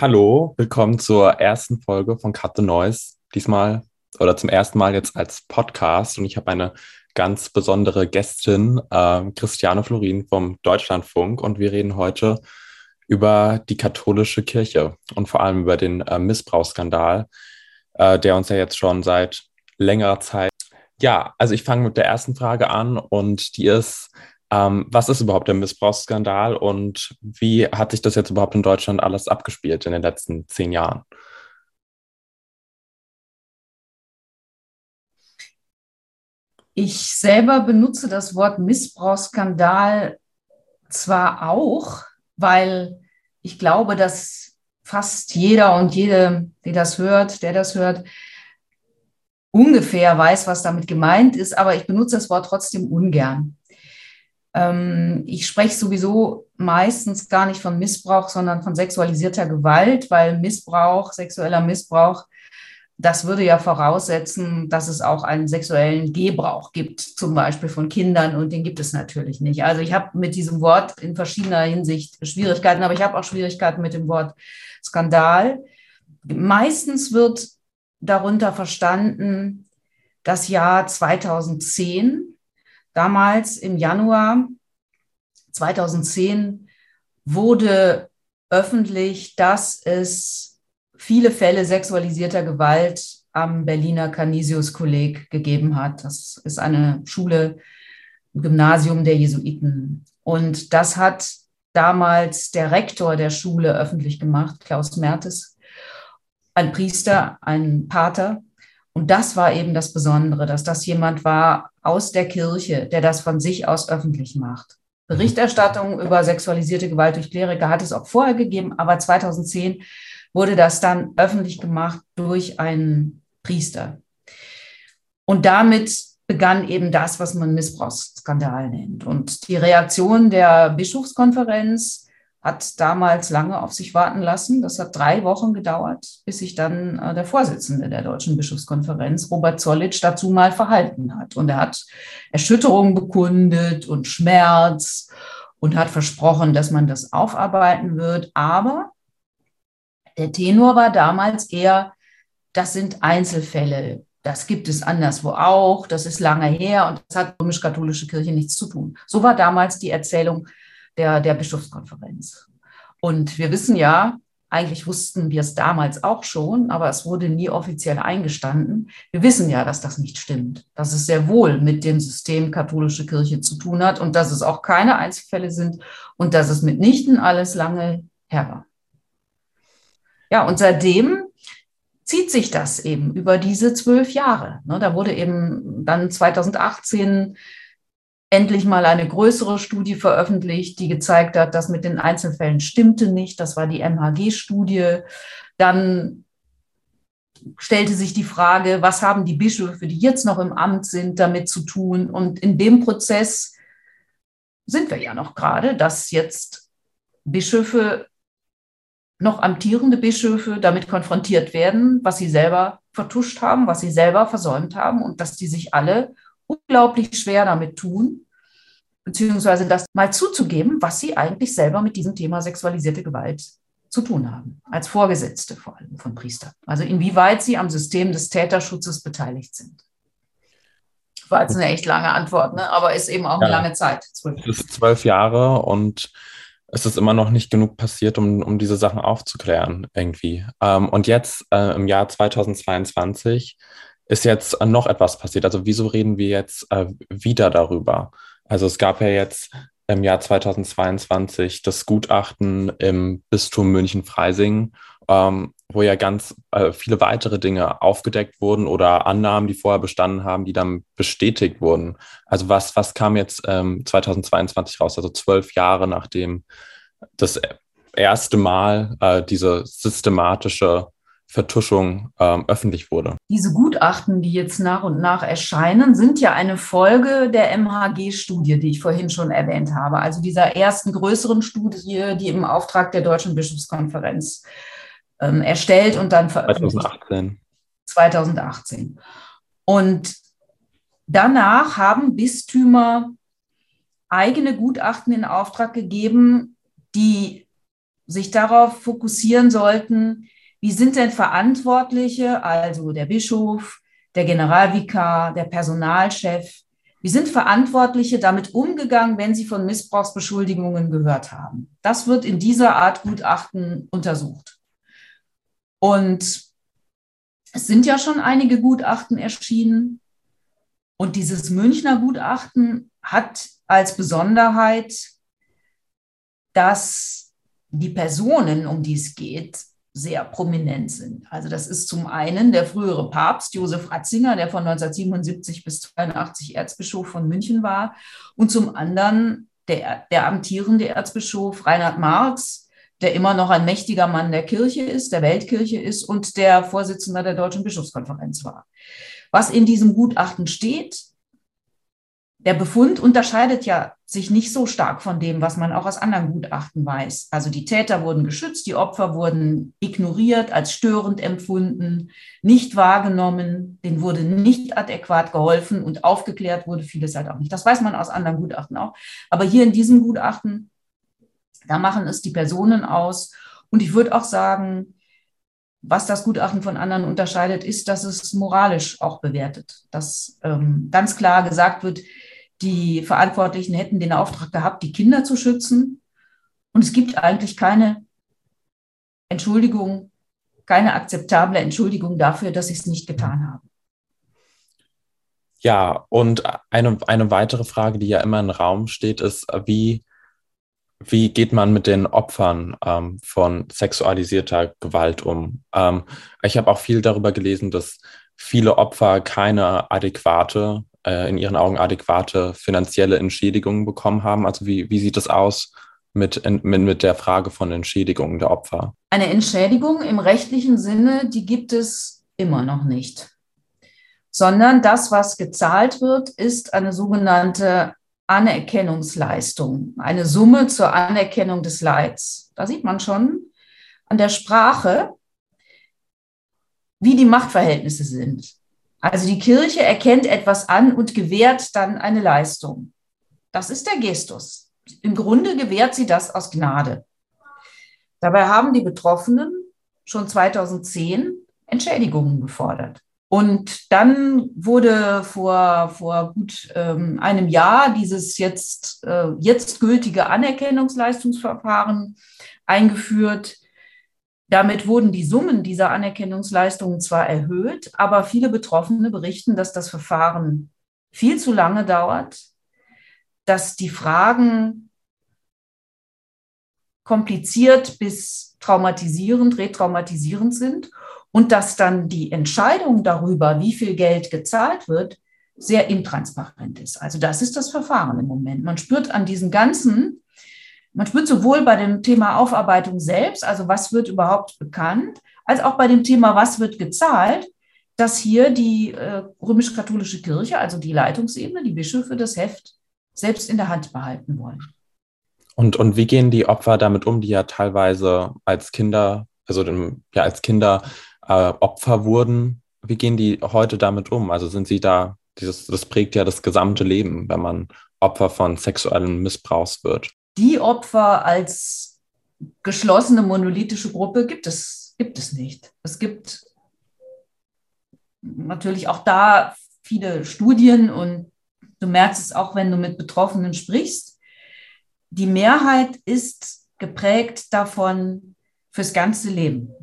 Hallo, willkommen zur ersten Folge von Cut the Noise. Diesmal oder zum ersten Mal jetzt als Podcast und ich habe eine ganz besondere Gästin, äh, Christiane Florin vom Deutschlandfunk und wir reden heute über die katholische Kirche und vor allem über den äh, Missbrauchsskandal, äh, der uns ja jetzt schon seit längerer Zeit. Ja, also ich fange mit der ersten Frage an und die ist, ähm, was ist überhaupt der Missbrauchsskandal und wie hat sich das jetzt überhaupt in Deutschland alles abgespielt in den letzten zehn Jahren? Ich selber benutze das Wort Missbrauchsskandal zwar auch, weil ich glaube, dass fast jeder und jede, die das hört, der das hört, ungefähr weiß, was damit gemeint ist, aber ich benutze das Wort trotzdem ungern. Ähm, ich spreche sowieso meistens gar nicht von Missbrauch, sondern von sexualisierter Gewalt, weil Missbrauch, sexueller Missbrauch, das würde ja voraussetzen, dass es auch einen sexuellen Gebrauch gibt, zum Beispiel von Kindern, und den gibt es natürlich nicht. Also ich habe mit diesem Wort in verschiedener Hinsicht Schwierigkeiten, aber ich habe auch Schwierigkeiten mit dem Wort Skandal. Meistens wird darunter verstanden das Jahr 2010, Damals im Januar 2010 wurde öffentlich, dass es viele Fälle sexualisierter Gewalt am Berliner Canisius-Kolleg gegeben hat. Das ist eine Schule, ein Gymnasium der Jesuiten. Und das hat damals der Rektor der Schule öffentlich gemacht, Klaus Mertes, ein Priester, ein Pater. Und das war eben das Besondere, dass das jemand war aus der Kirche, der das von sich aus öffentlich macht. Berichterstattung über sexualisierte Gewalt durch Kleriker hat es auch vorher gegeben, aber 2010 wurde das dann öffentlich gemacht durch einen Priester. Und damit begann eben das, was man Missbrauchsskandal nennt. Und die Reaktion der Bischofskonferenz hat damals lange auf sich warten lassen. Das hat drei Wochen gedauert, bis sich dann äh, der Vorsitzende der Deutschen Bischofskonferenz, Robert Zollitsch, dazu mal verhalten hat. Und er hat Erschütterung bekundet und Schmerz und hat versprochen, dass man das aufarbeiten wird. Aber der Tenor war damals eher, das sind Einzelfälle. Das gibt es anderswo auch. Das ist lange her und das hat römisch-katholische Kirche nichts zu tun. So war damals die Erzählung der, der Bischofskonferenz. Und wir wissen ja, eigentlich wussten wir es damals auch schon, aber es wurde nie offiziell eingestanden. Wir wissen ja, dass das nicht stimmt, dass es sehr wohl mit dem System katholische Kirche zu tun hat und dass es auch keine Einzelfälle sind und dass es mitnichten alles lange her war. Ja, und seitdem zieht sich das eben über diese zwölf Jahre. Ne, da wurde eben dann 2018 endlich mal eine größere Studie veröffentlicht, die gezeigt hat, dass mit den Einzelfällen stimmte nicht. Das war die MHG-Studie. Dann stellte sich die Frage, was haben die Bischöfe, die jetzt noch im Amt sind, damit zu tun? Und in dem Prozess sind wir ja noch gerade, dass jetzt Bischöfe, noch amtierende Bischöfe damit konfrontiert werden, was sie selber vertuscht haben, was sie selber versäumt haben und dass die sich alle unglaublich schwer damit tun, beziehungsweise das mal zuzugeben, was sie eigentlich selber mit diesem Thema sexualisierte Gewalt zu tun haben, als Vorgesetzte vor allem von Priestern. Also inwieweit sie am System des Täterschutzes beteiligt sind. War jetzt eine echt lange Antwort, ne? aber ist eben auch eine lange Zeit. Zwölf. Es ist zwölf Jahre und es ist immer noch nicht genug passiert, um, um diese Sachen aufzuklären irgendwie. Ähm, und jetzt äh, im Jahr 2022 ist jetzt noch etwas passiert. Also wieso reden wir jetzt äh, wieder darüber? Also es gab ja jetzt im Jahr 2022 das Gutachten im Bistum München-Freising, ähm, wo ja ganz äh, viele weitere Dinge aufgedeckt wurden oder Annahmen, die vorher bestanden haben, die dann bestätigt wurden. Also was, was kam jetzt ähm, 2022 raus? Also zwölf Jahre nachdem das erste Mal äh, diese systematische Vertuschung ähm, öffentlich wurde. Diese Gutachten, die jetzt nach und nach erscheinen, sind ja eine Folge der MHG-Studie, die ich vorhin schon erwähnt habe. Also dieser ersten größeren Studie, die im Auftrag der Deutschen Bischofskonferenz ähm, erstellt und dann veröffentlicht. 2018. 2018. Und danach haben Bistümer eigene Gutachten in Auftrag gegeben, die sich darauf fokussieren sollten, wie sind denn Verantwortliche, also der Bischof, der Generalvikar, der Personalchef, wie sind Verantwortliche damit umgegangen, wenn sie von Missbrauchsbeschuldigungen gehört haben? Das wird in dieser Art Gutachten untersucht. Und es sind ja schon einige Gutachten erschienen. Und dieses Münchner Gutachten hat als Besonderheit, dass die Personen, um die es geht, sehr prominent sind. Also das ist zum einen der frühere Papst Josef Ratzinger, der von 1977 bis 82 Erzbischof von München war, und zum anderen der, der amtierende Erzbischof Reinhard Marx, der immer noch ein mächtiger Mann der Kirche ist, der Weltkirche ist und der Vorsitzender der Deutschen Bischofskonferenz war. Was in diesem Gutachten steht, der Befund unterscheidet ja sich nicht so stark von dem, was man auch aus anderen Gutachten weiß. Also die Täter wurden geschützt, die Opfer wurden ignoriert, als störend empfunden, nicht wahrgenommen, denen wurde nicht adäquat geholfen und aufgeklärt wurde vieles halt auch nicht. Das weiß man aus anderen Gutachten auch. Aber hier in diesem Gutachten, da machen es die Personen aus. Und ich würde auch sagen, was das Gutachten von anderen unterscheidet, ist, dass es moralisch auch bewertet. Dass ähm, ganz klar gesagt wird, die Verantwortlichen hätten den Auftrag gehabt, die Kinder zu schützen. Und es gibt eigentlich keine Entschuldigung, keine akzeptable Entschuldigung dafür, dass sie es nicht getan haben. Ja, und eine, eine weitere Frage, die ja immer im Raum steht, ist, wie, wie geht man mit den Opfern ähm, von sexualisierter Gewalt um? Ähm, ich habe auch viel darüber gelesen, dass viele Opfer keine adäquate äh, in ihren Augen adäquate finanzielle Entschädigungen bekommen haben? Also wie, wie sieht es aus mit, mit, mit der Frage von Entschädigungen der Opfer? Eine Entschädigung im rechtlichen Sinne, die gibt es immer noch nicht. Sondern das, was gezahlt wird, ist eine sogenannte Anerkennungsleistung, eine Summe zur Anerkennung des Leids. Da sieht man schon an der Sprache, wie die Machtverhältnisse sind. Also die Kirche erkennt etwas an und gewährt dann eine Leistung. Das ist der Gestus. Im Grunde gewährt sie das aus Gnade. Dabei haben die Betroffenen schon 2010 Entschädigungen gefordert. Und dann wurde vor, vor gut ähm, einem Jahr dieses jetzt, äh, jetzt gültige Anerkennungsleistungsverfahren eingeführt, damit wurden die Summen dieser Anerkennungsleistungen zwar erhöht, aber viele Betroffene berichten, dass das Verfahren viel zu lange dauert, dass die Fragen kompliziert bis traumatisierend, retraumatisierend sind und dass dann die Entscheidung darüber, wie viel Geld gezahlt wird, sehr intransparent ist. Also das ist das Verfahren im Moment. Man spürt an diesen ganzen man spürt sowohl bei dem Thema Aufarbeitung selbst, also was wird überhaupt bekannt, als auch bei dem Thema, was wird gezahlt, dass hier die äh, römisch-katholische Kirche, also die Leitungsebene, die Bischöfe, das Heft selbst in der Hand behalten wollen. Und, und wie gehen die Opfer damit um, die ja teilweise als Kinder, also ja, als Kinder äh, Opfer wurden? Wie gehen die heute damit um? Also sind sie da, dieses, das prägt ja das gesamte Leben, wenn man Opfer von sexuellem Missbrauchs wird die Opfer als geschlossene monolithische Gruppe gibt es, gibt es nicht. Es gibt natürlich auch da viele Studien und du merkst es auch, wenn du mit Betroffenen sprichst. Die Mehrheit ist geprägt davon fürs ganze Leben.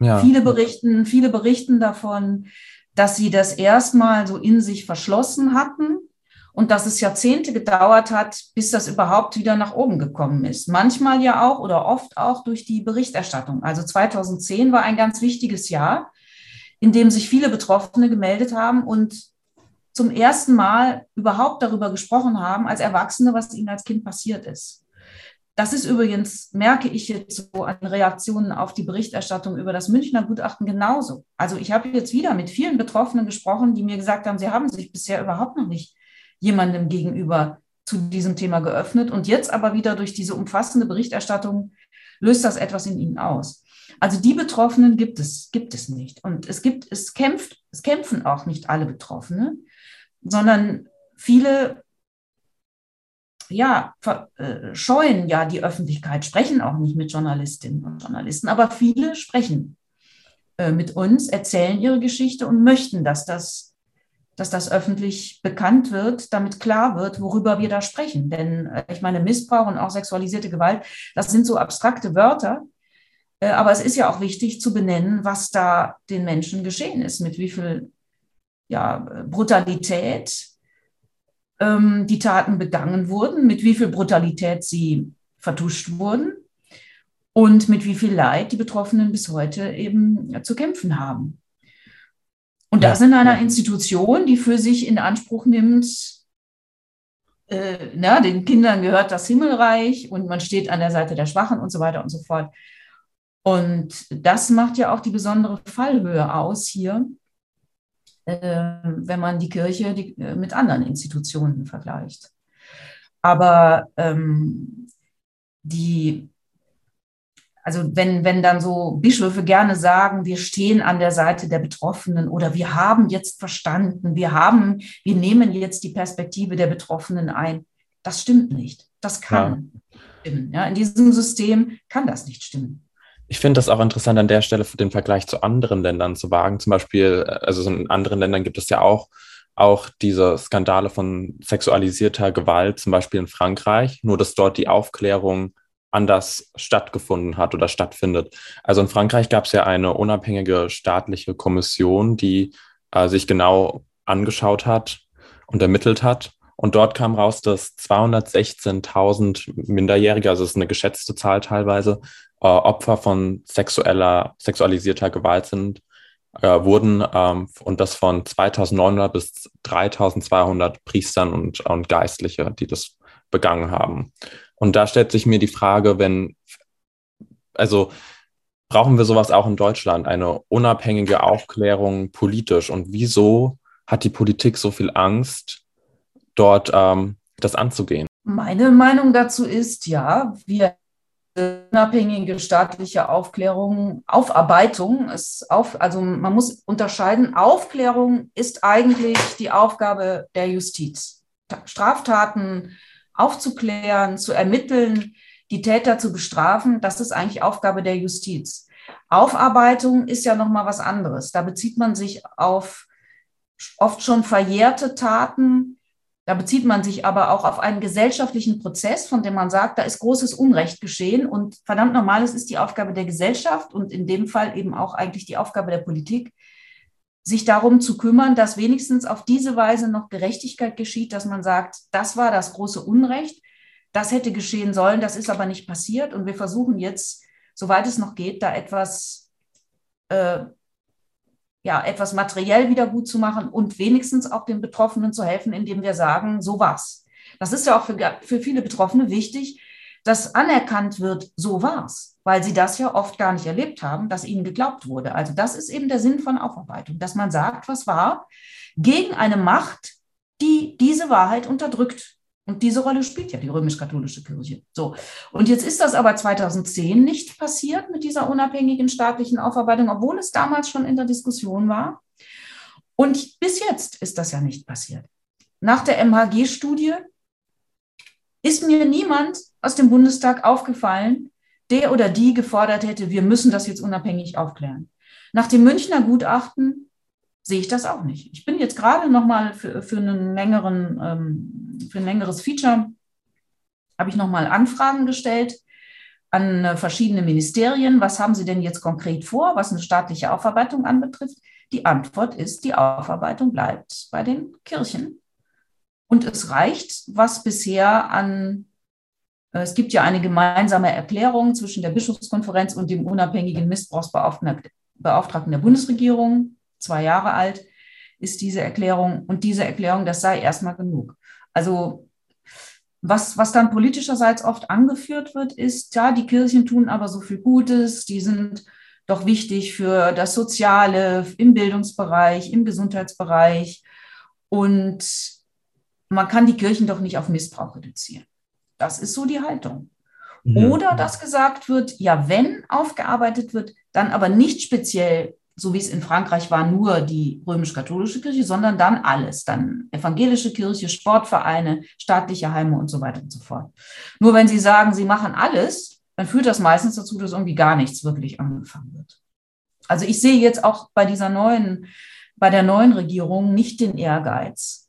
Ja. Viele berichten, viele berichten davon, dass sie das erstmal so in sich verschlossen hatten und dass es Jahrzehnte gedauert hat, bis das überhaupt wieder nach oben gekommen ist. Manchmal ja auch oder oft auch durch die Berichterstattung. Also 2010 war ein ganz wichtiges Jahr, in dem sich viele Betroffene gemeldet haben und zum ersten Mal überhaupt darüber gesprochen haben, als Erwachsene, was ihnen als Kind passiert ist. Das ist übrigens, merke ich jetzt so an Reaktionen auf die Berichterstattung über das Münchner Gutachten genauso. Also ich habe jetzt wieder mit vielen Betroffenen gesprochen, die mir gesagt haben, sie haben sich bisher überhaupt noch nicht jemandem gegenüber zu diesem Thema geöffnet. Und jetzt aber wieder durch diese umfassende Berichterstattung löst das etwas in ihnen aus. Also die Betroffenen gibt es, gibt es nicht. Und es gibt, es kämpft, es kämpfen auch nicht alle Betroffene, sondern viele ja, äh, scheuen ja die Öffentlichkeit, sprechen auch nicht mit Journalistinnen und Journalisten, aber viele sprechen äh, mit uns, erzählen ihre Geschichte und möchten, dass das, dass das öffentlich bekannt wird, damit klar wird, worüber wir da sprechen. Denn äh, ich meine, Missbrauch und auch sexualisierte Gewalt, das sind so abstrakte Wörter, äh, aber es ist ja auch wichtig zu benennen, was da den Menschen geschehen ist, mit wie viel ja, Brutalität ähm, die Taten begangen wurden, mit wie viel Brutalität sie vertuscht wurden und mit wie viel Leid die Betroffenen bis heute eben zu kämpfen haben. Und das in einer Institution, die für sich in Anspruch nimmt, äh, na, den Kindern gehört das Himmelreich und man steht an der Seite der Schwachen und so weiter und so fort. Und das macht ja auch die besondere Fallhöhe aus hier, äh, wenn man die Kirche die, äh, mit anderen Institutionen vergleicht. Aber ähm, die, also wenn, wenn dann so Bischöfe gerne sagen, wir stehen an der Seite der Betroffenen oder wir haben jetzt verstanden, wir haben, wir nehmen jetzt die Perspektive der Betroffenen ein, das stimmt nicht. Das kann ja. stimmen. Ja, in diesem System kann das nicht stimmen. Ich finde das auch interessant an der Stelle für den Vergleich zu anderen Ländern zu wagen. Zum Beispiel, äh, also in anderen Ländern gibt es ja auch, auch diese Skandale von sexualisierter Gewalt, zum Beispiel in Frankreich, nur dass dort die Aufklärung anders stattgefunden hat oder stattfindet. Also in Frankreich gab es ja eine unabhängige staatliche Kommission, die äh, sich genau angeschaut hat und ermittelt hat. Und dort kam raus, dass 216.000 Minderjährige, also das ist eine geschätzte Zahl teilweise, äh, Opfer von sexueller, sexualisierter Gewalt sind, äh, wurden ähm, und das von 2900 bis 3200 Priestern und, und Geistliche, die das begangen haben. Und da stellt sich mir die Frage, wenn, also brauchen wir sowas auch in Deutschland, eine unabhängige Aufklärung politisch? Und wieso hat die Politik so viel Angst, dort ähm, das anzugehen? Meine Meinung dazu ist, ja, wir unabhängige staatliche Aufklärung, Aufarbeitung ist auf, also man muss unterscheiden, Aufklärung ist eigentlich die Aufgabe der Justiz. Straftaten aufzuklären, zu ermitteln, die Täter zu bestrafen, das ist eigentlich Aufgabe der Justiz. Aufarbeitung ist ja noch mal was anderes. Da bezieht man sich auf oft schon verjährte Taten, da bezieht man sich aber auch auf einen gesellschaftlichen Prozess, von dem man sagt, da ist großes Unrecht geschehen und verdammt normal, es ist die Aufgabe der Gesellschaft und in dem Fall eben auch eigentlich die Aufgabe der Politik, sich darum zu kümmern, dass wenigstens auf diese Weise noch Gerechtigkeit geschieht, dass man sagt, das war das große Unrecht, das hätte geschehen sollen, das ist aber nicht passiert und wir versuchen jetzt, soweit es noch geht, da etwas äh, ja, etwas materiell wieder gut zu machen und wenigstens auch den Betroffenen zu helfen, indem wir sagen, so war's. Das ist ja auch für, für viele Betroffene wichtig, dass anerkannt wird, so war's, weil sie das ja oft gar nicht erlebt haben, dass ihnen geglaubt wurde. Also das ist eben der Sinn von Aufarbeitung, dass man sagt, was war, gegen eine Macht, die diese Wahrheit unterdrückt. Und diese Rolle spielt ja die römisch-katholische Kirche. So. Und jetzt ist das aber 2010 nicht passiert mit dieser unabhängigen staatlichen Aufarbeitung, obwohl es damals schon in der Diskussion war. Und bis jetzt ist das ja nicht passiert. Nach der MHG-Studie ist mir niemand aus dem Bundestag aufgefallen, der oder die gefordert hätte, wir müssen das jetzt unabhängig aufklären. Nach dem Münchner Gutachten sehe ich das auch nicht. Ich bin jetzt gerade noch mal für, für, einen längeren, ähm, für ein längeres Feature, habe ich noch mal Anfragen gestellt an äh, verschiedene Ministerien. Was haben Sie denn jetzt konkret vor, was eine staatliche Aufarbeitung anbetrifft? Die Antwort ist, die Aufarbeitung bleibt bei den Kirchen. Und es reicht, was bisher an, es gibt ja eine gemeinsame Erklärung zwischen der Bischofskonferenz und dem unabhängigen Missbrauchsbeauftragten der Bundesregierung zwei Jahre alt ist diese Erklärung. Und diese Erklärung, das sei erstmal genug. Also was, was dann politischerseits oft angeführt wird, ist, ja, die Kirchen tun aber so viel Gutes, die sind doch wichtig für das Soziale, im Bildungsbereich, im Gesundheitsbereich. Und man kann die Kirchen doch nicht auf Missbrauch reduzieren. Das ist so die Haltung. Ja. Oder dass gesagt wird, ja, wenn aufgearbeitet wird, dann aber nicht speziell so wie es in Frankreich war, nur die römisch-katholische Kirche, sondern dann alles, dann evangelische Kirche, Sportvereine, staatliche Heime und so weiter und so fort. Nur wenn Sie sagen, Sie machen alles, dann führt das meistens dazu, dass irgendwie gar nichts wirklich angefangen wird. Also ich sehe jetzt auch bei dieser neuen, bei der neuen Regierung nicht den Ehrgeiz,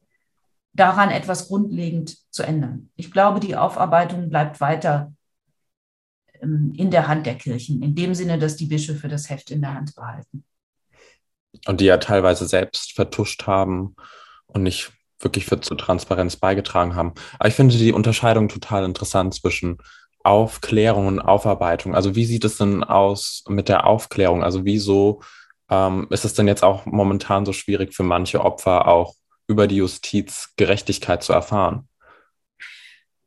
daran etwas grundlegend zu ändern. Ich glaube, die Aufarbeitung bleibt weiter ähm, in der Hand der Kirchen, in dem Sinne, dass die Bischöfe das Heft in der Hand behalten. Und die ja teilweise selbst vertuscht haben und nicht wirklich für zur Transparenz beigetragen haben. Aber ich finde die Unterscheidung total interessant zwischen Aufklärung und Aufarbeitung. Also wie sieht es denn aus mit der Aufklärung? Also wieso ähm, ist es denn jetzt auch momentan so schwierig für manche Opfer auch über die Justiz Gerechtigkeit zu erfahren?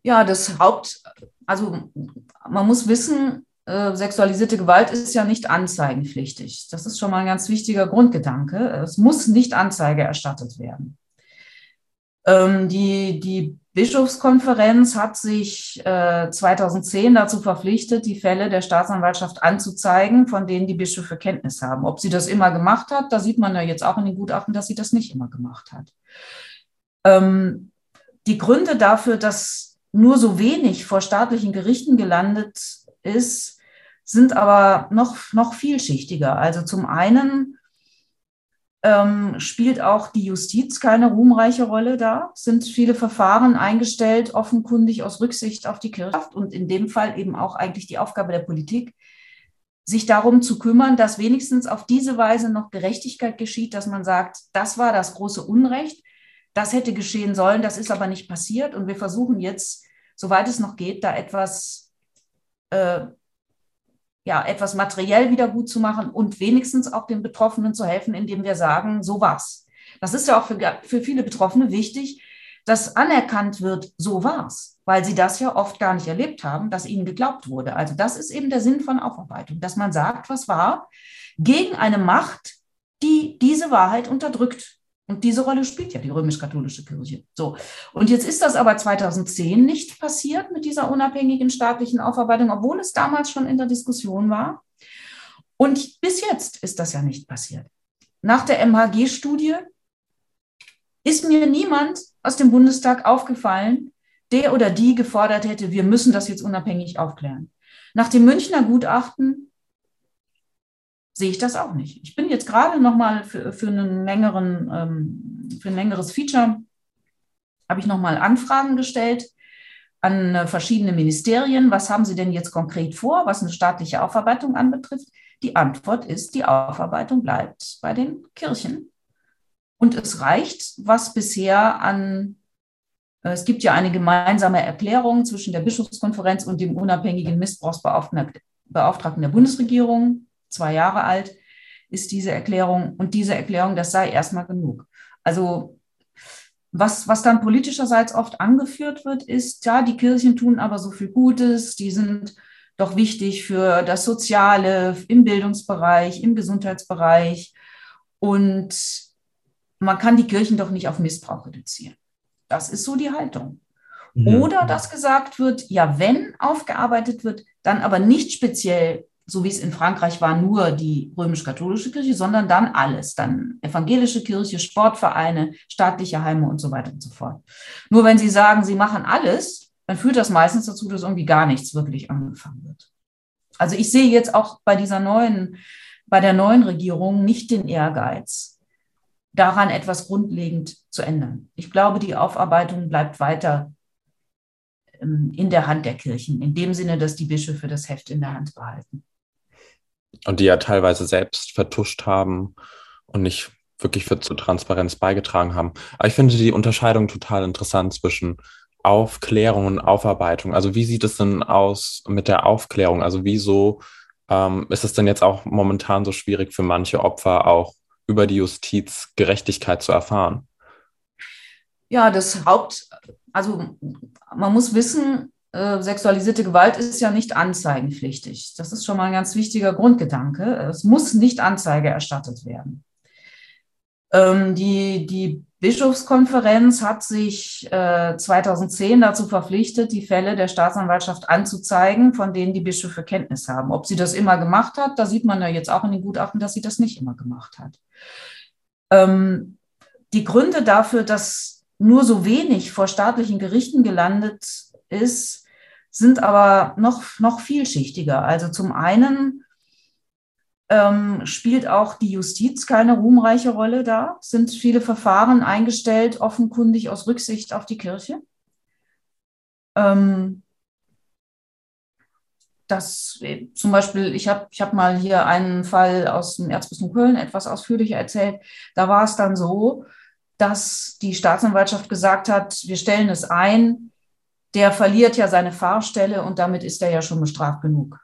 Ja, das Haupt, also man muss wissen, äh, sexualisierte Gewalt ist ja nicht anzeigenpflichtig. Das ist schon mal ein ganz wichtiger Grundgedanke. Es muss nicht Anzeige erstattet werden. Ähm, die, die Bischofskonferenz hat sich äh, 2010 dazu verpflichtet, die Fälle der Staatsanwaltschaft anzuzeigen, von denen die Bischöfe Kenntnis haben. Ob sie das immer gemacht hat, da sieht man ja jetzt auch in den Gutachten, dass sie das nicht immer gemacht hat. Ähm, die Gründe dafür, dass nur so wenig vor staatlichen Gerichten gelandet ist, sind aber noch, noch vielschichtiger. Also zum einen ähm, spielt auch die Justiz keine ruhmreiche Rolle da, sind viele Verfahren eingestellt, offenkundig aus Rücksicht auf die Kirche und in dem Fall eben auch eigentlich die Aufgabe der Politik, sich darum zu kümmern, dass wenigstens auf diese Weise noch Gerechtigkeit geschieht, dass man sagt, das war das große Unrecht, das hätte geschehen sollen, das ist aber nicht passiert. Und wir versuchen jetzt, soweit es noch geht, da etwas, äh, ja, etwas materiell wieder gut zu machen und wenigstens auch den Betroffenen zu helfen, indem wir sagen, so war's. Das ist ja auch für, für viele Betroffene wichtig, dass anerkannt wird, so war's, weil sie das ja oft gar nicht erlebt haben, dass ihnen geglaubt wurde. Also das ist eben der Sinn von Aufarbeitung, dass man sagt, was war, gegen eine Macht, die diese Wahrheit unterdrückt. Und diese Rolle spielt ja die römisch-katholische Kirche. So. Und jetzt ist das aber 2010 nicht passiert mit dieser unabhängigen staatlichen Aufarbeitung, obwohl es damals schon in der Diskussion war. Und bis jetzt ist das ja nicht passiert. Nach der MHG-Studie ist mir niemand aus dem Bundestag aufgefallen, der oder die gefordert hätte, wir müssen das jetzt unabhängig aufklären. Nach dem Münchner Gutachten sehe ich das auch nicht. Ich bin jetzt gerade noch mal für, für, einen längeren, ähm, für ein längeres Feature, habe ich noch mal Anfragen gestellt an äh, verschiedene Ministerien. Was haben Sie denn jetzt konkret vor, was eine staatliche Aufarbeitung anbetrifft? Die Antwort ist, die Aufarbeitung bleibt bei den Kirchen. Und es reicht, was bisher an, äh, es gibt ja eine gemeinsame Erklärung zwischen der Bischofskonferenz und dem unabhängigen Missbrauchsbeauftragten der Bundesregierung, zwei Jahre alt, ist diese Erklärung. Und diese Erklärung, das sei erstmal genug. Also was, was dann politischerseits oft angeführt wird, ist, ja, die Kirchen tun aber so viel Gutes, die sind doch wichtig für das Soziale, im Bildungsbereich, im Gesundheitsbereich. Und man kann die Kirchen doch nicht auf Missbrauch reduzieren. Das ist so die Haltung. Ja. Oder dass gesagt wird, ja, wenn aufgearbeitet wird, dann aber nicht speziell so wie es in Frankreich war, nur die römisch-katholische Kirche, sondern dann alles, dann evangelische Kirche, Sportvereine, staatliche Heime und so weiter und so fort. Nur wenn Sie sagen, Sie machen alles, dann führt das meistens dazu, dass irgendwie gar nichts wirklich angefangen wird. Also ich sehe jetzt auch bei dieser neuen, bei der neuen Regierung nicht den Ehrgeiz, daran etwas grundlegend zu ändern. Ich glaube, die Aufarbeitung bleibt weiter ähm, in der Hand der Kirchen, in dem Sinne, dass die Bischöfe das Heft in der Hand behalten und die ja teilweise selbst vertuscht haben und nicht wirklich für zur Transparenz beigetragen haben. Aber ich finde die Unterscheidung total interessant zwischen Aufklärung und Aufarbeitung. Also wie sieht es denn aus mit der Aufklärung? Also wieso ähm, ist es denn jetzt auch momentan so schwierig für manche Opfer auch über die Justiz Gerechtigkeit zu erfahren? Ja, das Haupt, also man muss wissen, äh, sexualisierte Gewalt ist ja nicht anzeigenpflichtig. Das ist schon mal ein ganz wichtiger Grundgedanke. Es muss nicht Anzeige erstattet werden. Ähm, die, die Bischofskonferenz hat sich äh, 2010 dazu verpflichtet, die Fälle der Staatsanwaltschaft anzuzeigen, von denen die Bischöfe Kenntnis haben. Ob sie das immer gemacht hat, da sieht man ja jetzt auch in den Gutachten, dass sie das nicht immer gemacht hat. Ähm, die Gründe dafür, dass nur so wenig vor staatlichen Gerichten gelandet ist, sind aber noch, noch vielschichtiger. Also zum einen ähm, spielt auch die Justiz keine ruhmreiche Rolle da? Sind viele Verfahren eingestellt, offenkundig aus Rücksicht auf die Kirche? Ähm, das äh, zum Beispiel, ich habe ich hab mal hier einen Fall aus dem Erzbistum Köln etwas ausführlicher erzählt. Da war es dann so, dass die Staatsanwaltschaft gesagt hat, wir stellen es ein, der verliert ja seine Fahrstelle und damit ist er ja schon bestraft genug.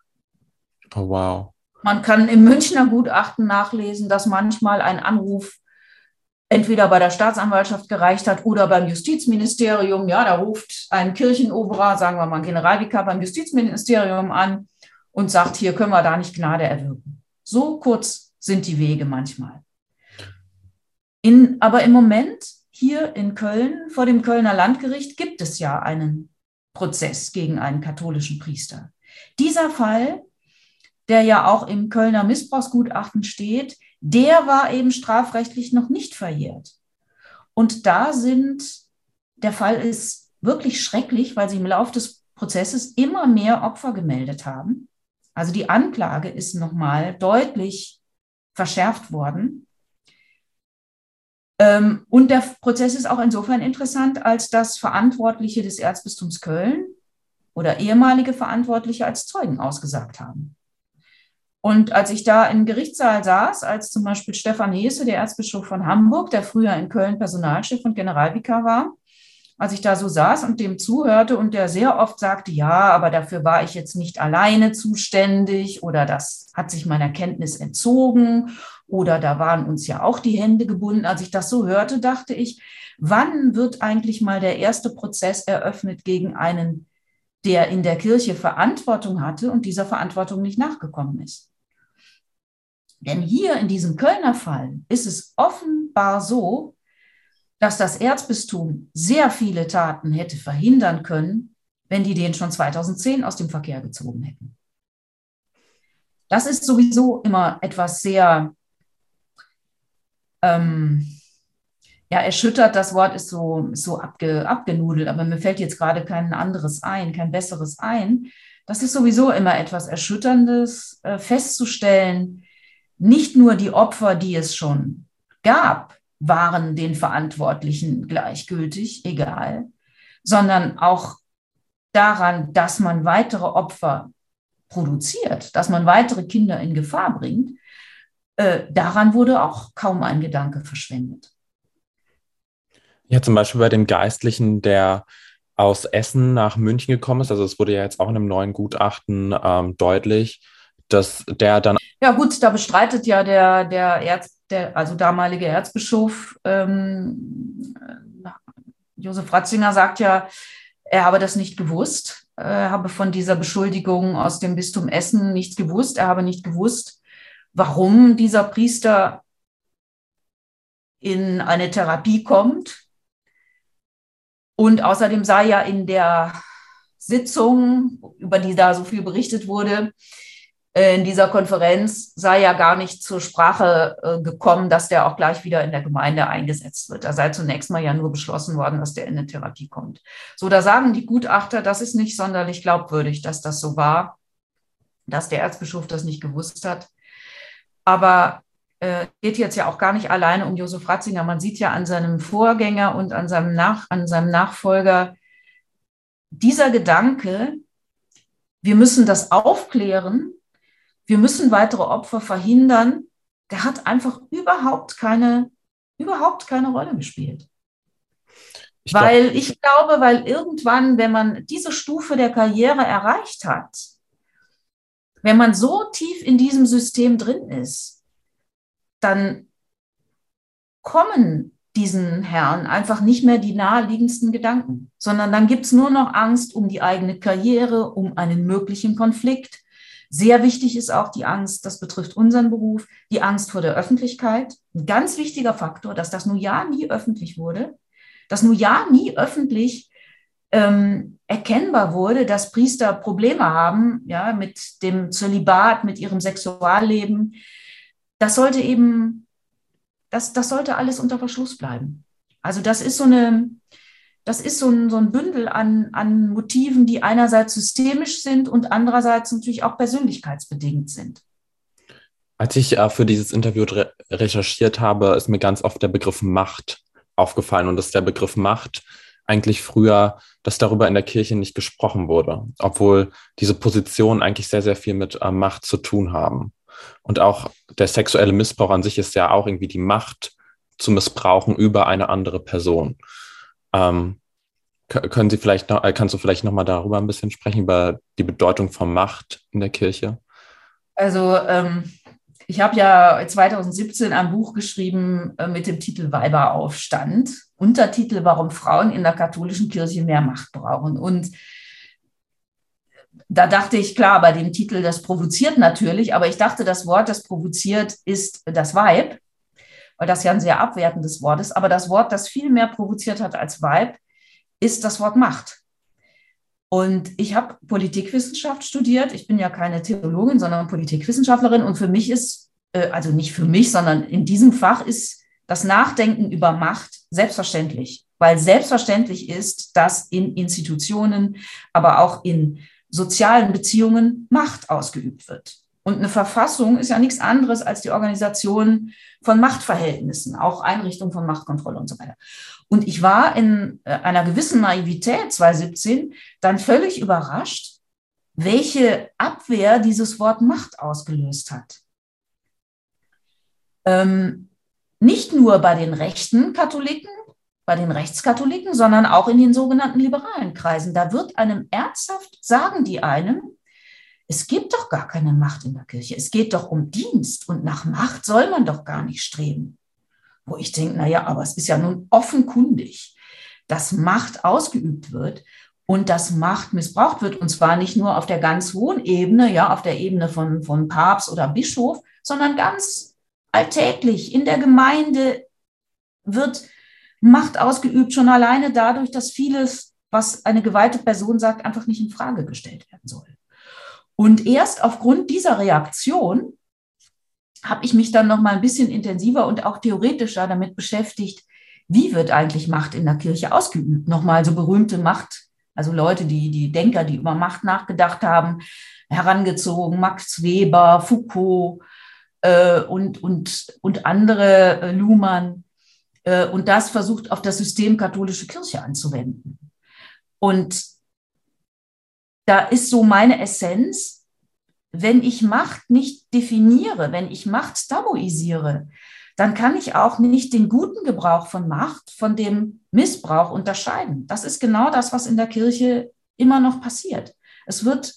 Oh, wow. Man kann im Münchner Gutachten nachlesen, dass manchmal ein Anruf entweder bei der Staatsanwaltschaft gereicht hat oder beim Justizministerium. Ja, da ruft ein Kirchenoberer, sagen wir mal Generalvikar beim Justizministerium an und sagt, hier können wir da nicht Gnade erwirken. So kurz sind die Wege manchmal. In, aber im Moment hier in Köln vor dem Kölner Landgericht gibt es ja einen Prozess gegen einen katholischen Priester. Dieser Fall der ja auch im Kölner Missbrauchsgutachten steht, der war eben strafrechtlich noch nicht verjährt. Und da sind, der Fall ist wirklich schrecklich, weil sie im Laufe des Prozesses immer mehr Opfer gemeldet haben. Also die Anklage ist nochmal deutlich verschärft worden. Ähm, und der Prozess ist auch insofern interessant, als dass Verantwortliche des Erzbistums Köln oder ehemalige Verantwortliche als Zeugen ausgesagt haben. Und als ich da im Gerichtssaal saß, als zum Beispiel Stefan Hesse, der Erzbischof von Hamburg, der früher in Köln Personalchef und Generalvikar war, als ich da so saß und dem zuhörte und der sehr oft sagte, ja, aber dafür war ich jetzt nicht alleine zuständig oder das hat sich meiner Kenntnis entzogen oder da waren uns ja auch die Hände gebunden. Als ich das so hörte, dachte ich, wann wird eigentlich mal der erste Prozess eröffnet gegen einen, der in der Kirche Verantwortung hatte und dieser Verantwortung nicht nachgekommen ist? Denn hier in diesem Kölner Fall ist es offenbar so, dass das Erzbistum sehr viele Taten hätte verhindern können, wenn die den schon 2010 aus dem Verkehr gezogen hätten. Das ist sowieso immer etwas sehr, ähm, ja, erschüttert, das Wort ist so, so abge, abgenudelt, aber mir fällt jetzt gerade kein anderes ein, kein besseres ein. Das ist sowieso immer etwas Erschütterndes, äh, festzustellen, nicht nur die Opfer, die es schon gab, waren den Verantwortlichen gleichgültig, egal, sondern auch daran, dass man weitere Opfer produziert, dass man weitere Kinder in Gefahr bringt, äh, daran wurde auch kaum ein Gedanke verschwendet. Ja, zum Beispiel bei dem Geistlichen, der aus Essen nach München gekommen ist, also es wurde ja jetzt auch in einem neuen Gutachten ähm, deutlich, dass der dann. Ja, gut, da bestreitet ja der, der Erz, der, also damalige Erzbischof ähm, Josef Ratzinger sagt ja, er habe das nicht gewusst, er habe von dieser Beschuldigung aus dem Bistum Essen nichts gewusst, er habe nicht gewusst, warum dieser Priester in eine Therapie kommt. Und außerdem sei ja in der Sitzung, über die da so viel berichtet wurde, in dieser Konferenz sei ja gar nicht zur Sprache äh, gekommen, dass der auch gleich wieder in der Gemeinde eingesetzt wird. Da sei zunächst mal ja nur beschlossen worden, dass der in eine Therapie kommt. So, da sagen die Gutachter, das ist nicht sonderlich glaubwürdig, dass das so war, dass der Erzbischof das nicht gewusst hat. Aber äh, geht jetzt ja auch gar nicht alleine um Josef Ratzinger. Man sieht ja an seinem Vorgänger und an seinem, Nach an seinem Nachfolger dieser Gedanke, wir müssen das aufklären, wir müssen weitere Opfer verhindern, der hat einfach überhaupt keine, überhaupt keine Rolle gespielt. Ich weil glaub, ich glaube, weil irgendwann, wenn man diese Stufe der Karriere erreicht hat, wenn man so tief in diesem System drin ist, dann kommen diesen Herren einfach nicht mehr die naheliegendsten Gedanken, sondern dann gibt es nur noch Angst um die eigene Karriere, um einen möglichen Konflikt, Sehr wichtig ist auch die Angst, das betrifft unseren Beruf, die Angst vor der Öffentlichkeit. Ein ganz wichtiger Faktor, dass das nun ja nie öffentlich wurde, dass nun ja nie öffentlich ähm, erkennbar wurde, dass Priester Probleme haben, ja, mit dem Zölibat, mit ihrem Sexualleben. Das sollte eben, das, das sollte alles unter Verschluss bleiben. Also das ist so eine, das ist so ein, so ein Bündel an, an Motiven, die einerseits systemisch sind und andererseits natürlich auch persönlichkeitsbedingt sind. Als ich äh, für dieses Interview re recherchiert habe, ist mir ganz oft der Begriff Macht aufgefallen und dass der Begriff Macht eigentlich früher, dass darüber in der Kirche nicht gesprochen wurde, obwohl diese Positionen eigentlich sehr, sehr viel mit äh, Macht zu tun haben. Und auch der sexuelle Missbrauch an sich ist ja auch irgendwie die Macht zu missbrauchen über eine andere Person. Ähm, können Sie vielleicht noch, äh, kannst du vielleicht noch mal darüber ein bisschen sprechen, über die Bedeutung von Macht in der Kirche? Also ähm, ich habe ja 2017 ein Buch geschrieben äh, mit dem Titel Weiberaufstand. Untertitel, warum Frauen in der katholischen Kirche mehr Macht brauchen. Und da dachte ich, klar, bei dem Titel, das provoziert natürlich, aber ich dachte, das Wort, das provoziert, ist das Weib weil das ja ein sehr abwertendes Wort ist. Aber das Wort, das viel mehr provoziert hat als Weib, ist das Wort Macht. Und ich habe Politikwissenschaft studiert. Ich bin ja keine Theologin, sondern Politikwissenschaftlerin. Und für mich ist, äh, also nicht für mich, sondern in diesem Fach ist das Nachdenken über Macht selbstverständlich, weil selbstverständlich ist, dass in Institutionen, aber auch in sozialen Beziehungen Macht ausgeübt wird. Und eine Verfassung ist ja nichts anderes als die Organisation von Machtverhältnissen, auch Einrichtung von Machtkontrolle und so weiter. Und ich war in äh, einer gewissen Naivität 2017 dann völlig überrascht, welche Abwehr dieses Wort Macht ausgelöst hat. Ähm, nicht nur bei den rechten Katholiken, bei den Rechtskatholiken, sondern auch in den sogenannten liberalen Kreisen. Da wird einem ernsthaft, sagen die einem, es gibt doch gar keine Macht in der Kirche. Es geht doch um Dienst und nach Macht soll man doch gar nicht streben. Wo ich denke, naja, aber es ist ja nun offenkundig, dass Macht ausgeübt wird und dass Macht missbraucht wird. Und zwar nicht nur auf der ganz hohen Ebene, ja, auf der Ebene von, von Papst oder Bischof, sondern ganz alltäglich in der Gemeinde wird Macht ausgeübt, schon alleine dadurch, dass vieles, was eine geweihte Person sagt, einfach nicht in Frage gestellt werden soll. Und erst aufgrund dieser Reaktion habe ich mich dann noch mal ein bisschen intensiver und auch theoretischer damit beschäftigt, wie wird eigentlich Macht in der Kirche ausgeübt? Nochmal so berühmte Macht, also Leute, die, die Denker, die über Macht nachgedacht haben, herangezogen, Max Weber, Foucault äh, und, und, und andere, äh, Luhmann, äh, und das versucht auf das System katholische Kirche anzuwenden. Und da ist so meine Essenz, wenn ich Macht nicht definiere, wenn ich Macht tabuisiere, dann kann ich auch nicht den guten Gebrauch von Macht von dem Missbrauch unterscheiden. Das ist genau das, was in der Kirche immer noch passiert. Es wird,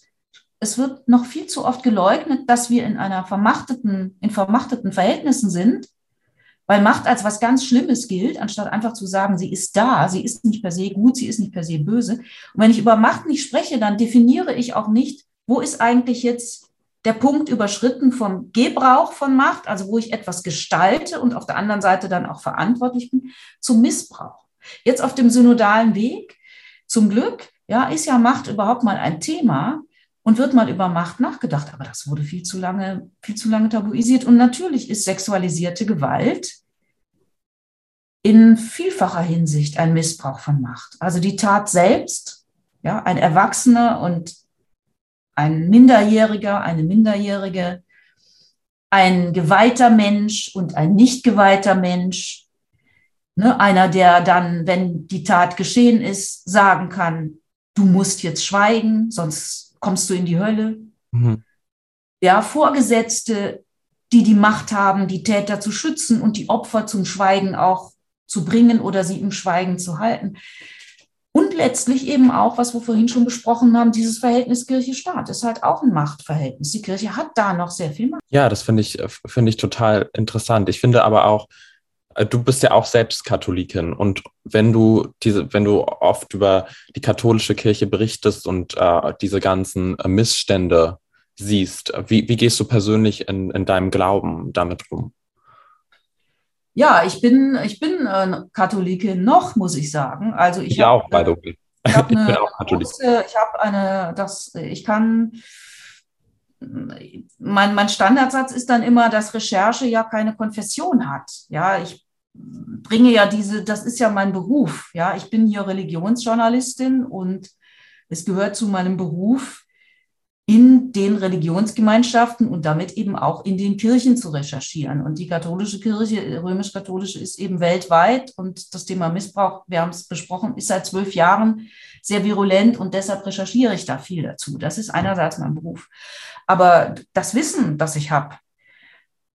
es wird noch viel zu oft geleugnet, dass wir in einer vermachteten, in vermachteten Verhältnissen sind weil Macht als was ganz Schlimmes gilt, anstatt einfach zu sagen, sie ist da, sie ist nicht per se gut, sie ist nicht per se böse. Und wenn ich über Macht nicht spreche, dann definiere ich auch nicht, wo ist eigentlich jetzt der Punkt überschritten vom Gebrauch von Macht, also wo ich etwas gestalte und auf der anderen Seite dann auch verantwortlich bin, zum Missbrauch. Jetzt auf dem synodalen Weg, zum Glück, ja, ist ja Macht überhaupt mal ein Thema und wird mal über Macht nachgedacht. Aber das wurde viel zu lange, viel zu lange tabuisiert. Und natürlich ist sexualisierte Gewalt in vielfacher Hinsicht ein Missbrauch von Macht. Also die Tat selbst, ja, ein Erwachsener und ein Minderjähriger, eine Minderjährige, ein geweihter Mensch und ein nicht geweihter Mensch, ne, einer, der dann, wenn die Tat geschehen ist, sagen kann, du musst jetzt schweigen, sonst kommst du in die Hölle. Mhm. Ja, Vorgesetzte, die die Macht haben, die Täter zu schützen und die Opfer zum Schweigen auch zu bringen oder sie im Schweigen zu halten. Und letztlich eben auch, was wir vorhin schon besprochen haben, dieses Verhältnis Kirche-Staat ist halt auch ein Machtverhältnis. Die Kirche hat da noch sehr viel Macht. Ja, das finde ich, finde ich total interessant. Ich finde aber auch, äh, du bist ja auch selbst Katholikin und wenn du diese, wenn du oft über die katholische Kirche berichtest und äh, diese ganzen äh, Missstände siehst. Wie, wie gehst du persönlich in, in deinem Glauben damit um? Ja, ich bin, ich bin äh, Katholikin noch, muss ich sagen. Also ich, ich hab, auch, by the way. Ich, ich bin auch Katholik. Große, ich habe eine, das, ich kann, mein, mein Standardsatz ist dann immer, dass Recherche ja keine Konfession hat. Ja, ich bringe ja diese, das ist ja mein Beruf. Ja, ich bin hier Religionsjournalistin und es gehört zu meinem Beruf, in den Religionsgemeinschaften und damit eben auch in den Kirchen zu recherchieren. Und die katholische Kirche, römisch-katholische, ist eben weltweit und das Thema Missbrauch, wir haben es besprochen, ist seit zwölf Jahren sehr virulent und deshalb recherchiere ich da viel dazu. Das ist einerseits mein Beruf. Aber das Wissen, das ich habe,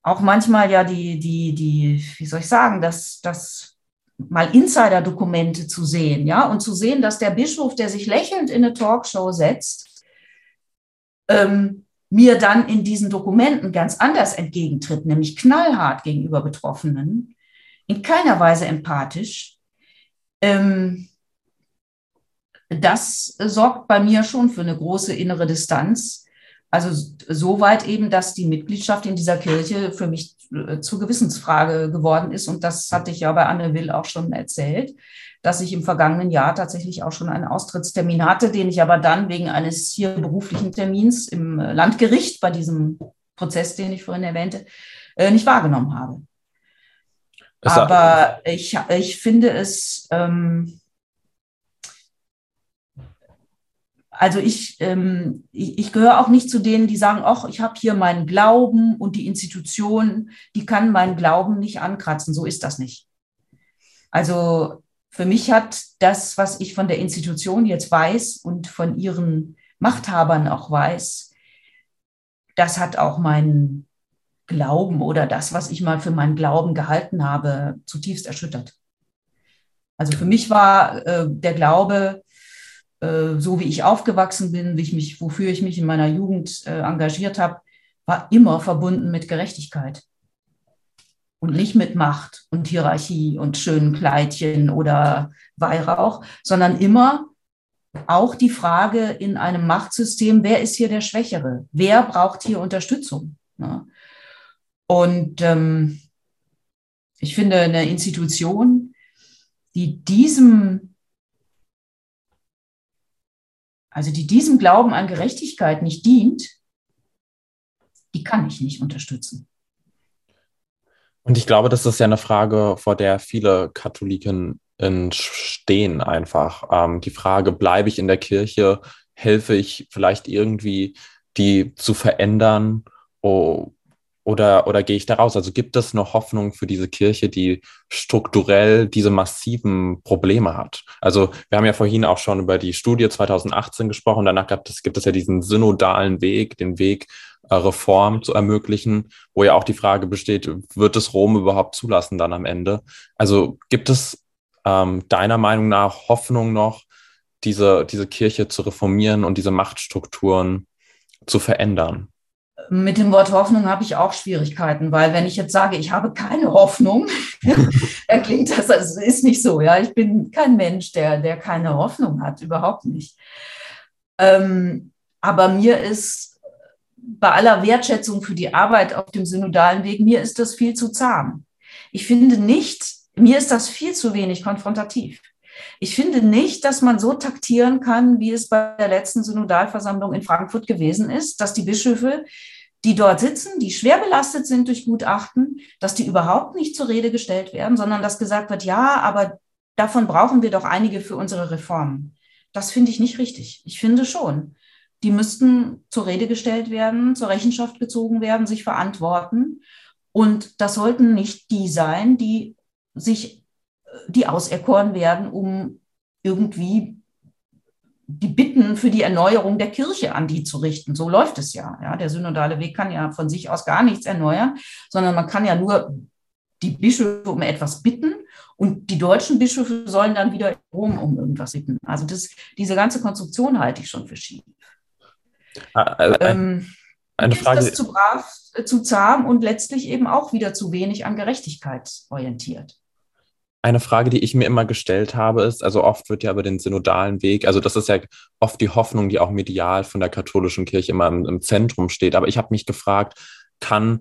auch manchmal ja die, die, die, wie soll ich sagen, das, das mal Insider-Dokumente zu sehen, ja, und zu sehen, dass der Bischof, der sich lächelnd in eine Talkshow setzt, ähm, mir dann in diesen Dokumenten ganz anders entgegentritt, nämlich knallhart gegenüber Betroffenen, in keiner Weise empathisch, ähm, das sorgt bei mir schon für eine große innere Distanz. Also soweit eben, dass die Mitgliedschaft in dieser Kirche für mich äh, zur Gewissensfrage geworden ist. Und das hatte ich ja bei Anne Will auch schon erzählt dass ich im vergangenen Jahr tatsächlich auch schon einen Austrittstermin hatte, den ich aber dann wegen eines hier beruflichen Termins im Landgericht bei diesem Prozess, den ich vorhin erwähnte, äh, nicht wahrgenommen habe. aber ich, ich finde es, ähm, also ich, ähm, ich, ich, gehöre auch nicht zu denen, die sagen, ach, ich habe hier meinen Glauben und die Institution, die kann meinen Glauben nicht ankratzen. So ist das nicht. Also für mich hat das, was ich von der Institution jetzt weiß und von ihren Machthabern auch weiß, das hat auch meinen Glauben oder das, was ich mal für meinen Glauben gehalten habe, zutiefst erschüttert. Also für mich war äh, der Glaube, so wie ich aufgewachsen bin, wie ich mich, wofür ich mich in meiner Jugend äh, engagiert habe, war immer verbunden mit Gerechtigkeit und nicht mit Macht und Hierarchie und schönen Kleidchen oder Weihrauch, sondern immer auch die Frage in einem Machtsystem, wer ist hier der Schwächere? Wer braucht hier Unterstützung? Ne? Und ähm, ich finde, eine Institution, die diesem, also die diesem Glauben an Gerechtigkeit nicht dient, die kann ich nicht unterstützen. Und ich glaube, das ist ja eine Frage, vor der viele Katholiken stehen einfach. Ähm, die Frage, bleibe ich in der Kirche? Helfe ich vielleicht irgendwie, die zu verändern? Oh, oder, oder gehe ich da raus? Also gibt es noch Hoffnung für diese Kirche, die strukturell diese massiven Probleme hat? Also wir haben ja vorhin auch schon über die Studie 2018 gesprochen. Danach gibt es, gibt es ja diesen synodalen Weg, den Weg äh, Reform zu ermöglichen, wo ja auch die Frage besteht, wird es Rom überhaupt zulassen dann am Ende? Also gibt es ähm, deiner Meinung nach Hoffnung noch, diese, diese Kirche zu reformieren und diese Machtstrukturen zu verändern? Mit dem Wort Hoffnung habe ich auch Schwierigkeiten, weil wenn ich jetzt sage, ich habe keine Hoffnung, dann klingt das, also ist nicht so. Ja, ich bin kein Mensch, der, der keine Hoffnung hat, überhaupt nicht. Ähm, aber mir ist bei aller Wertschätzung für die Arbeit auf dem synodalen Weg, mir ist das viel zu zahm. Ich finde nicht, mir ist das viel zu wenig konfrontativ. Ich finde nicht, dass man so taktieren kann, wie es bei der letzten Synodalversammlung in Frankfurt gewesen ist, dass die Bischöfe, die dort sitzen, die schwer belastet sind durch Gutachten, dass die überhaupt nicht zur Rede gestellt werden, sondern dass gesagt wird, ja, aber davon brauchen wir doch einige für unsere Reformen. Das finde ich nicht richtig. Ich finde schon, die müssten zur Rede gestellt werden, zur Rechenschaft gezogen werden, sich verantworten. Und das sollten nicht die sein, die sich, die auserkoren werden, um irgendwie die Bitten für die Erneuerung der Kirche an die zu richten. So läuft es ja. ja. Der synodale Weg kann ja von sich aus gar nichts erneuern, sondern man kann ja nur die Bischöfe um etwas bitten und die deutschen Bischöfe sollen dann wieder Rom um irgendwas bitten. Also das, diese ganze Konstruktion halte ich schon für schief. Also ähm, eine Frage. Ist das zu brav, äh, zu zahm und letztlich eben auch wieder zu wenig an Gerechtigkeit orientiert. Eine Frage, die ich mir immer gestellt habe, ist, also oft wird ja über den synodalen Weg, also das ist ja oft die Hoffnung, die auch medial von der katholischen Kirche immer im, im Zentrum steht. Aber ich habe mich gefragt, kann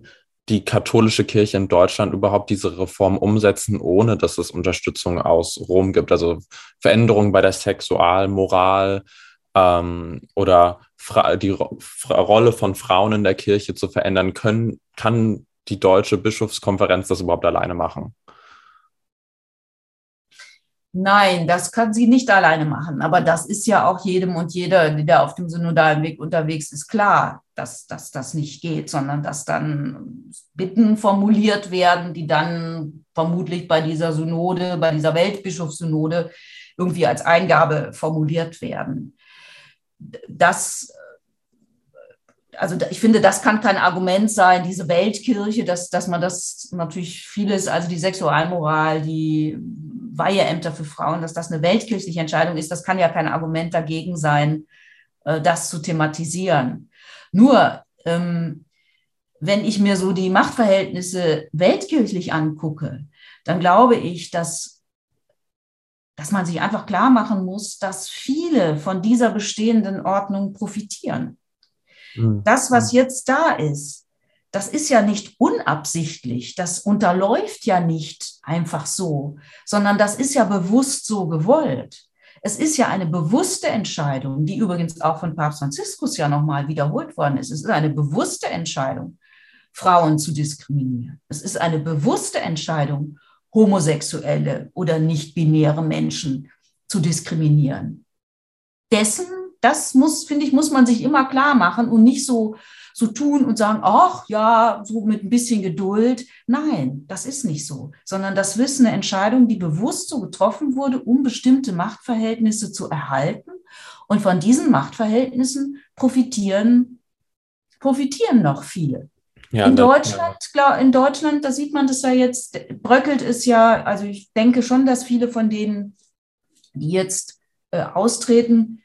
die katholische Kirche in Deutschland überhaupt diese Reform umsetzen, ohne dass es Unterstützung aus Rom gibt? Also Veränderungen bei der Sexualmoral ähm, oder Fra die Ro Rolle von Frauen in der Kirche zu verändern, können, kann die deutsche Bischofskonferenz das überhaupt alleine machen? Nein, das kann sie nicht alleine machen. Aber das ist ja auch jedem und jeder, der auf dem synodalen Weg unterwegs ist, klar, dass, dass das nicht geht, sondern dass dann Bitten formuliert werden, die dann vermutlich bei dieser Synode, bei dieser Weltbischofssynode irgendwie als Eingabe formuliert werden. Das also ich finde, das kann kein Argument sein, diese Weltkirche, dass, dass man das natürlich vieles, also die Sexualmoral, die Weiheämter für Frauen, dass das eine weltkirchliche Entscheidung ist, das kann ja kein Argument dagegen sein, äh, das zu thematisieren. Nur, ähm, wenn ich mir so die Machtverhältnisse weltkirchlich angucke, dann glaube ich, dass, dass man sich einfach klar machen muss, dass viele von dieser bestehenden Ordnung profitieren. Mhm. Das, was jetzt da ist, das ist ja nicht unabsichtlich, das unterläuft ja nicht einfach so, sondern das ist ja bewusst so gewollt. Es ist ja eine bewusste Entscheidung, die übrigens auch von Papst Franziskus ja nochmal wiederholt worden ist. Es ist eine bewusste Entscheidung, Frauen zu diskriminieren. Es ist eine bewusste Entscheidung, homosexuelle oder nicht-binäre Menschen zu diskriminieren. Dessen, das muss, finde ich, muss man sich immer klar machen und nicht so so tun und sagen, ach ja, so mit ein bisschen Geduld. Nein, das ist nicht so, sondern das ist eine Entscheidung, die bewusst so getroffen wurde, um bestimmte Machtverhältnisse zu erhalten. Und von diesen Machtverhältnissen profitieren, profitieren noch viele. Ja, in Deutschland, ja. in Deutschland, da sieht man das ja jetzt, bröckelt es ja, also ich denke schon, dass viele von denen, die jetzt äh, austreten,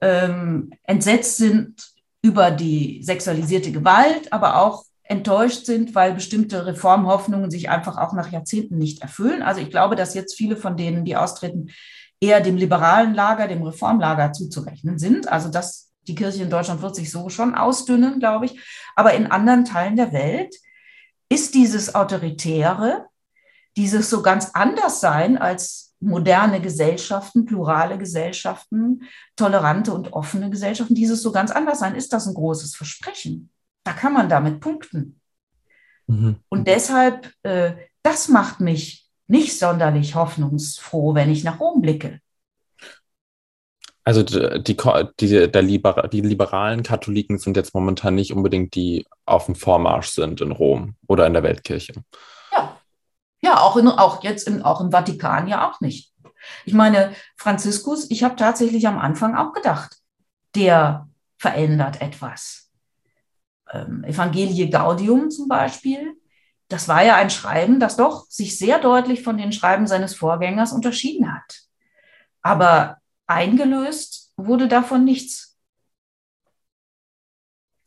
ähm, entsetzt sind über die sexualisierte Gewalt, aber auch enttäuscht sind, weil bestimmte Reformhoffnungen sich einfach auch nach Jahrzehnten nicht erfüllen. Also ich glaube, dass jetzt viele von denen, die austreten, eher dem liberalen Lager, dem Reformlager zuzurechnen sind. Also dass die Kirche in Deutschland wird sich so schon ausdünnen, glaube ich. Aber in anderen Teilen der Welt ist dieses Autoritäre, dieses so ganz anders sein als moderne Gesellschaften, plurale Gesellschaften, tolerante und offene Gesellschaften, dieses so ganz anders sein, ist das ein großes Versprechen. Da kann man damit punkten. Mhm. Und deshalb, äh, das macht mich nicht sonderlich hoffnungsfroh, wenn ich nach Rom blicke. Also die, die, der Liber die liberalen Katholiken sind jetzt momentan nicht unbedingt die auf dem Vormarsch sind in Rom oder in der Weltkirche. Ja, auch, in, auch jetzt im, auch im Vatikan ja auch nicht. Ich meine, Franziskus, ich habe tatsächlich am Anfang auch gedacht, der verändert etwas. Ähm, Evangelie Gaudium zum Beispiel, das war ja ein Schreiben, das doch sich sehr deutlich von den Schreiben seines Vorgängers unterschieden hat. Aber eingelöst wurde davon nichts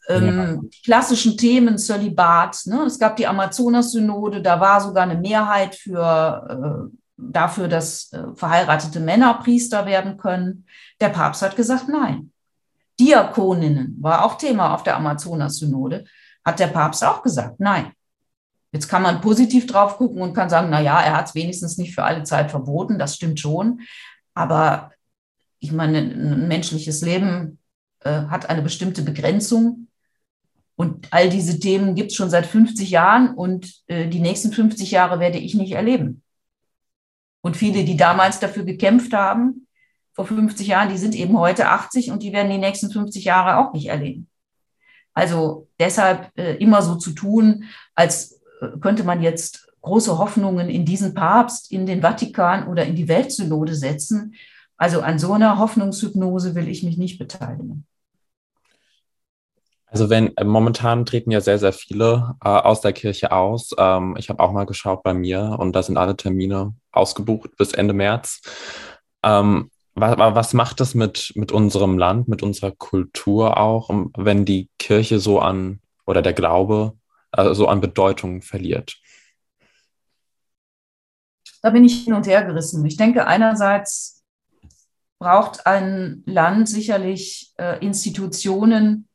ähm, die klassischen Themen Zölibat. Ne? Es gab die Amazonas-Synode, da war sogar eine Mehrheit für, äh, dafür, dass äh, verheiratete Männer Priester werden können. Der Papst hat gesagt, nein. Diakoninnen war auch Thema auf der Amazonas-Synode, hat der Papst auch gesagt, nein. Jetzt kann man positiv drauf gucken und kann sagen, na ja, er hat es wenigstens nicht für alle Zeit verboten, das stimmt schon. Aber ich meine, ein menschliches Leben äh, hat eine bestimmte Begrenzung und all diese Themen gibt es schon seit 50 Jahren und äh, die nächsten 50 Jahre werde ich nicht erleben. Und viele, die damals dafür gekämpft haben, vor 50 Jahren, die sind eben heute 80 und die werden die nächsten 50 Jahre auch nicht erleben. Also deshalb äh, immer so zu tun, als äh, könnte man jetzt große Hoffnungen in diesen Papst, in den Vatikan oder in die Weltsynode setzen. Also an so einer Hoffnungshypnose will ich mich nicht beteiligen. Also wenn äh, momentan treten ja sehr, sehr viele äh, aus der Kirche aus. Ähm, ich habe auch mal geschaut bei mir und da sind alle Termine ausgebucht bis Ende März. Ähm, was, was macht das mit, mit unserem Land, mit unserer Kultur auch, wenn die Kirche so an oder der Glaube äh, so an Bedeutung verliert? Da bin ich hin und her gerissen. Ich denke, einerseits braucht ein Land sicherlich äh, Institutionen,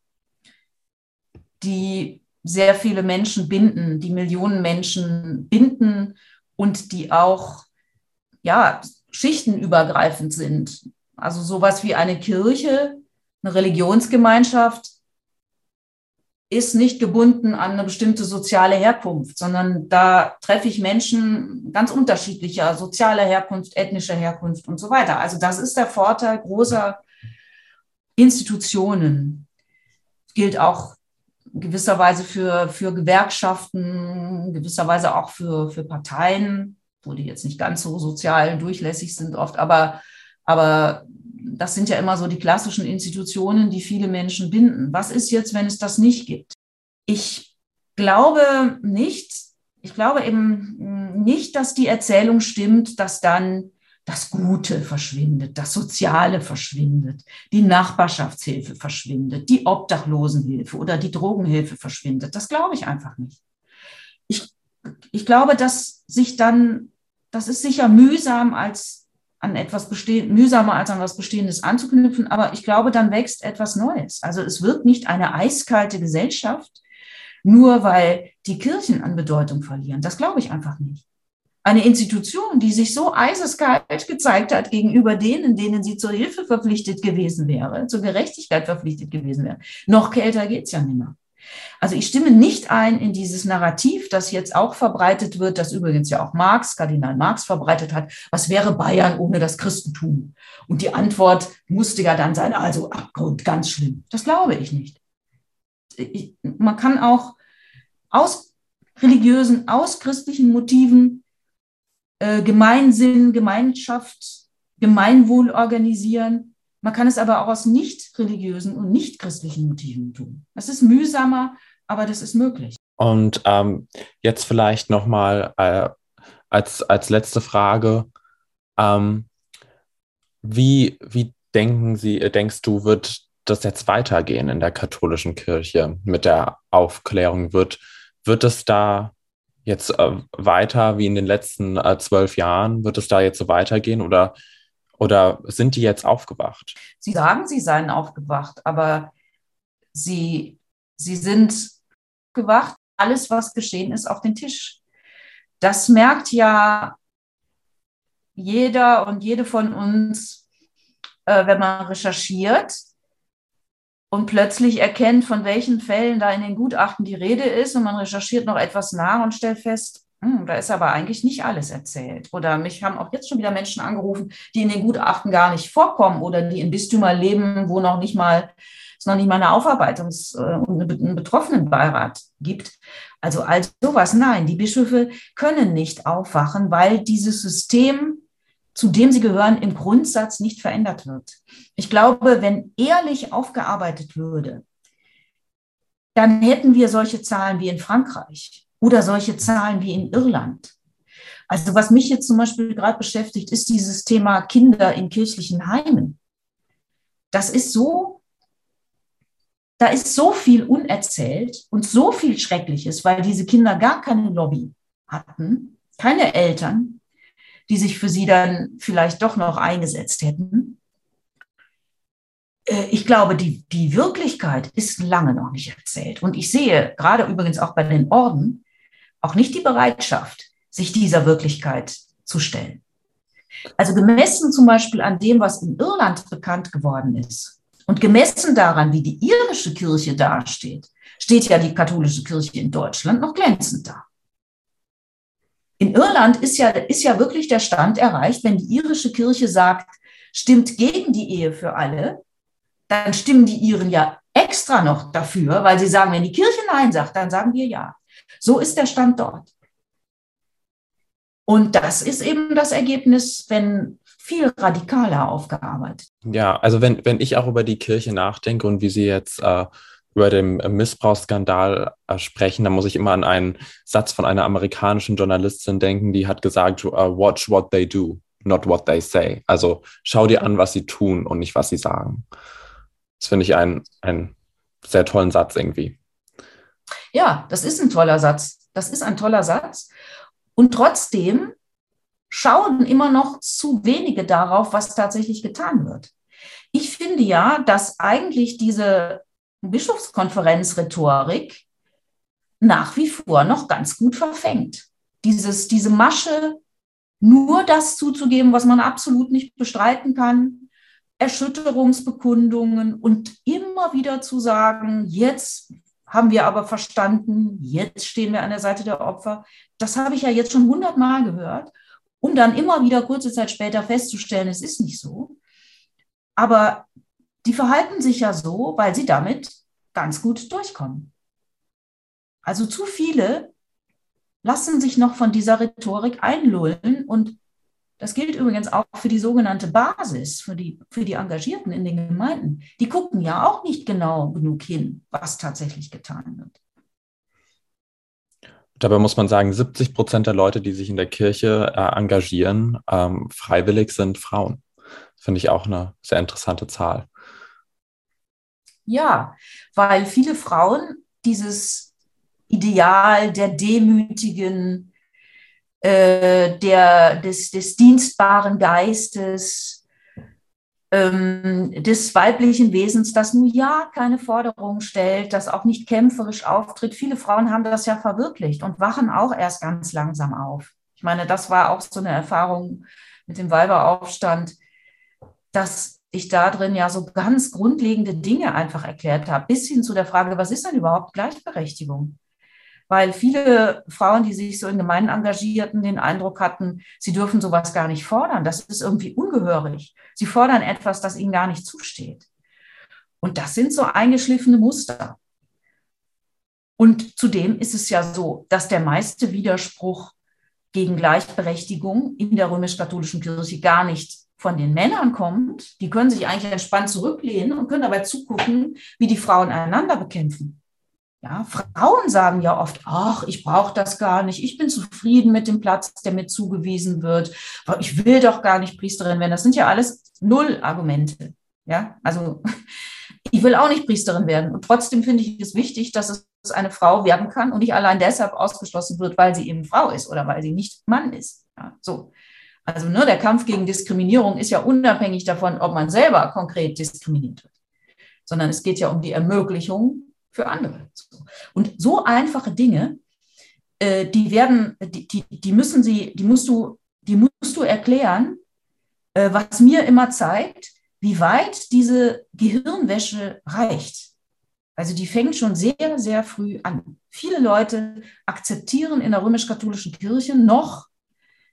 die sehr viele Menschen binden, die Millionen Menschen binden und die auch ja, schichtenübergreifend sind. Also sowas wie eine Kirche, eine Religionsgemeinschaft ist nicht gebunden an eine bestimmte soziale Herkunft, sondern da treffe ich Menschen ganz unterschiedlicher sozialer Herkunft, ethnischer Herkunft und so weiter. Also das ist der Vorteil großer Institutionen. Gilt auch gewisserweise für, für Gewerkschaften, gewisserweise auch für, für Parteien, wo die jetzt nicht ganz so sozial durchlässig sind oft, aber, aber das sind ja immer so die klassischen Institutionen, die viele Menschen binden. Was ist jetzt, wenn es das nicht gibt? Ich glaube nicht, ich glaube eben nicht, dass die Erzählung stimmt, dass dann das Gute verschwindet, das Soziale verschwindet, die Nachbarschaftshilfe verschwindet, die Obdachlosenhilfe oder die Drogenhilfe verschwindet. Das glaube ich einfach nicht. Ich, ich glaube, dass sich dann, das ist sicher mühsam als an etwas bestehen, mühsamer als an was Bestehendes anzuknüpfen, aber ich glaube, dann wächst etwas Neues. Also es wird nicht eine eiskalte Gesellschaft, nur weil die Kirchen an Bedeutung verlieren. Das glaube ich einfach nicht eine Institution, die sich so eiseskalt gezeigt hat gegenüber denen, denen sie zur Hilfe verpflichtet gewesen wäre, zur Gerechtigkeit verpflichtet gewesen wäre. Noch kälter geht's ja nicht mehr. Also ich stimme nicht ein in dieses Narrativ, das jetzt auch verbreitet wird, das übrigens ja auch Marx, Kardinal Marx verbreitet hat. Was wäre Bayern ohne das Christentum? Und die Antwort musste ja dann sein, also Abgrund, ganz schlimm. Das glaube ich nicht. Ich, man kann auch aus religiösen, aus christlichen Motiven äh, Gemeinsinn, Gemeinschaft, Gemeinwohl organisieren. Man kann es aber auch aus nicht religiösen und nicht christlichen Motiven tun. Das ist mühsamer, aber das ist möglich. Und ähm, jetzt vielleicht nochmal äh, als, als letzte Frage. Ähm, wie, wie denken Sie, äh, denkst du, wird das jetzt weitergehen in der katholischen Kirche mit der Aufklärung? Wird, wird es da jetzt äh, weiter wie in den letzten äh, zwölf Jahren? Wird es da jetzt so weitergehen oder, oder sind die jetzt aufgewacht? Sie sagen, sie seien aufgewacht, aber sie, sie sind gewacht. Alles, was geschehen ist, auf den Tisch. Das merkt ja jeder und jede von uns, äh, wenn man recherchiert und plötzlich erkennt, von welchen Fällen da in den Gutachten die Rede ist und man recherchiert noch etwas nach und stellt fest, hm, da ist aber eigentlich nicht alles erzählt. Oder mich haben auch jetzt schon wieder Menschen angerufen, die in den Gutachten gar nicht vorkommen oder die in Bistümern leben, wo noch nicht mal es noch nicht mal eine Aufarbeitungs- äh, und einen Betroffenenbeirat gibt. Also all sowas, nein, die Bischöfe können nicht aufwachen, weil dieses System zu dem sie gehören, im Grundsatz nicht verändert wird. Ich glaube, wenn ehrlich aufgearbeitet würde, dann hätten wir solche Zahlen wie in Frankreich oder solche Zahlen wie in Irland. Also was mich jetzt zum Beispiel gerade beschäftigt, ist dieses Thema Kinder in kirchlichen Heimen. Das ist so, da ist so viel unerzählt und so viel Schreckliches, weil diese Kinder gar keine Lobby hatten, keine Eltern, die sich für sie dann vielleicht doch noch eingesetzt hätten. Äh, ich glaube, die, die Wirklichkeit ist lange noch nicht erzählt. Und ich sehe gerade übrigens auch bei den Orden auch nicht die Bereitschaft, sich dieser Wirklichkeit zu stellen. Also gemessen zum Beispiel an dem, was in Irland bekannt geworden ist und gemessen daran, wie die irische Kirche dasteht, steht ja die katholische Kirche in Deutschland noch glänzend da. In Irland ist ja, ist ja wirklich der Stand erreicht, wenn die irische Kirche sagt, stimmt gegen die Ehe für alle, dann stimmen die Iren ja extra noch dafür, weil sie sagen, wenn die Kirche Nein sagt, dann sagen wir Ja. So ist der Stand dort. Und das ist eben das Ergebnis, wenn viel radikaler aufgearbeitet. Ja, also wenn, wenn ich auch über die Kirche nachdenke und wie sie jetzt äh, über den Missbrauchsskandal äh, sprechen, dann muss ich immer an einen Satz von einer amerikanischen Journalistin denken, die hat gesagt, uh, watch what they do, not what they say. Also schau dir an, was sie tun und nicht, was sie sagen. Das finde ich einen, einen sehr tollen Satz irgendwie. Ja, das ist ein toller Satz. Das ist ein toller Satz. Und trotzdem schauen immer noch zu wenige darauf, was tatsächlich getan wird. Ich finde ja, dass eigentlich diese Bischofskonferenzrhetorik nach wie vor noch ganz gut verfängt. Dieses, diese Masche, nur das zuzugeben, was man absolut nicht bestreiten kann, Erschütterungsbekundungen und immer wieder zu sagen, jetzt haben wir aber verstanden, jetzt stehen wir an der Seite der Opfer. Das habe ich ja jetzt schon hundertmal gehört, um dann immer wieder kurze Zeit später festzustellen, es ist nicht so. Aber die verhalten sich ja so, weil sie damit ganz gut durchkommen. Also zu viele lassen sich noch von dieser Rhetorik einlullen und das gilt übrigens auch für die sogenannte Basis, für die, für die Engagierten in den Gemeinden. Die gucken ja auch nicht genau genug hin, was tatsächlich getan wird. Dabei muss man sagen, 70 Prozent der Leute, die sich in der Kirche äh, engagieren, ähm, freiwillig sind Frauen. Finde ich auch eine sehr interessante Zahl. Ja, weil viele Frauen dieses Ideal der demütigen, äh, der, des, des dienstbaren Geistes, ähm, des weiblichen Wesens, das nun ja keine Forderung stellt, das auch nicht kämpferisch auftritt. Viele Frauen haben das ja verwirklicht und wachen auch erst ganz langsam auf. Ich meine, das war auch so eine Erfahrung mit dem Weiberaufstand, dass ich da drin ja so ganz grundlegende Dinge einfach erklärt habe, bis hin zu der Frage, was ist denn überhaupt Gleichberechtigung? weil viele Frauen, die sich so in Gemeinden engagierten, den Eindruck hatten, sie dürfen sowas gar nicht fordern. Das ist irgendwie ungehörig. Sie fordern etwas, das ihnen gar nicht zusteht. Und das sind so eingeschliffene Muster. Und zudem ist es ja so, dass der meiste Widerspruch gegen Gleichberechtigung in der römisch-katholischen Kirche gar nicht von den Männern kommt. Die können sich eigentlich entspannt zurücklehnen und können dabei zugucken, wie die Frauen einander bekämpfen. Ja, Frauen sagen ja oft, ach, ich brauche das gar nicht, ich bin zufrieden mit dem Platz, der mir zugewiesen wird, ich will doch gar nicht Priesterin werden. Das sind ja alles Null-Argumente. Ja, also ich will auch nicht Priesterin werden. Und trotzdem finde ich es wichtig, dass es eine Frau werden kann und nicht allein deshalb ausgeschlossen wird, weil sie eben Frau ist oder weil sie nicht Mann ist. Ja, so. Also ne, der Kampf gegen Diskriminierung ist ja unabhängig davon, ob man selber konkret diskriminiert wird, sondern es geht ja um die Ermöglichung für andere. Und so einfache Dinge, äh, die werden, die, die, die müssen sie, die musst du, die musst du erklären, äh, was mir immer zeigt, wie weit diese Gehirnwäsche reicht. Also die fängt schon sehr, sehr früh an. Viele Leute akzeptieren in der römisch-katholischen Kirche noch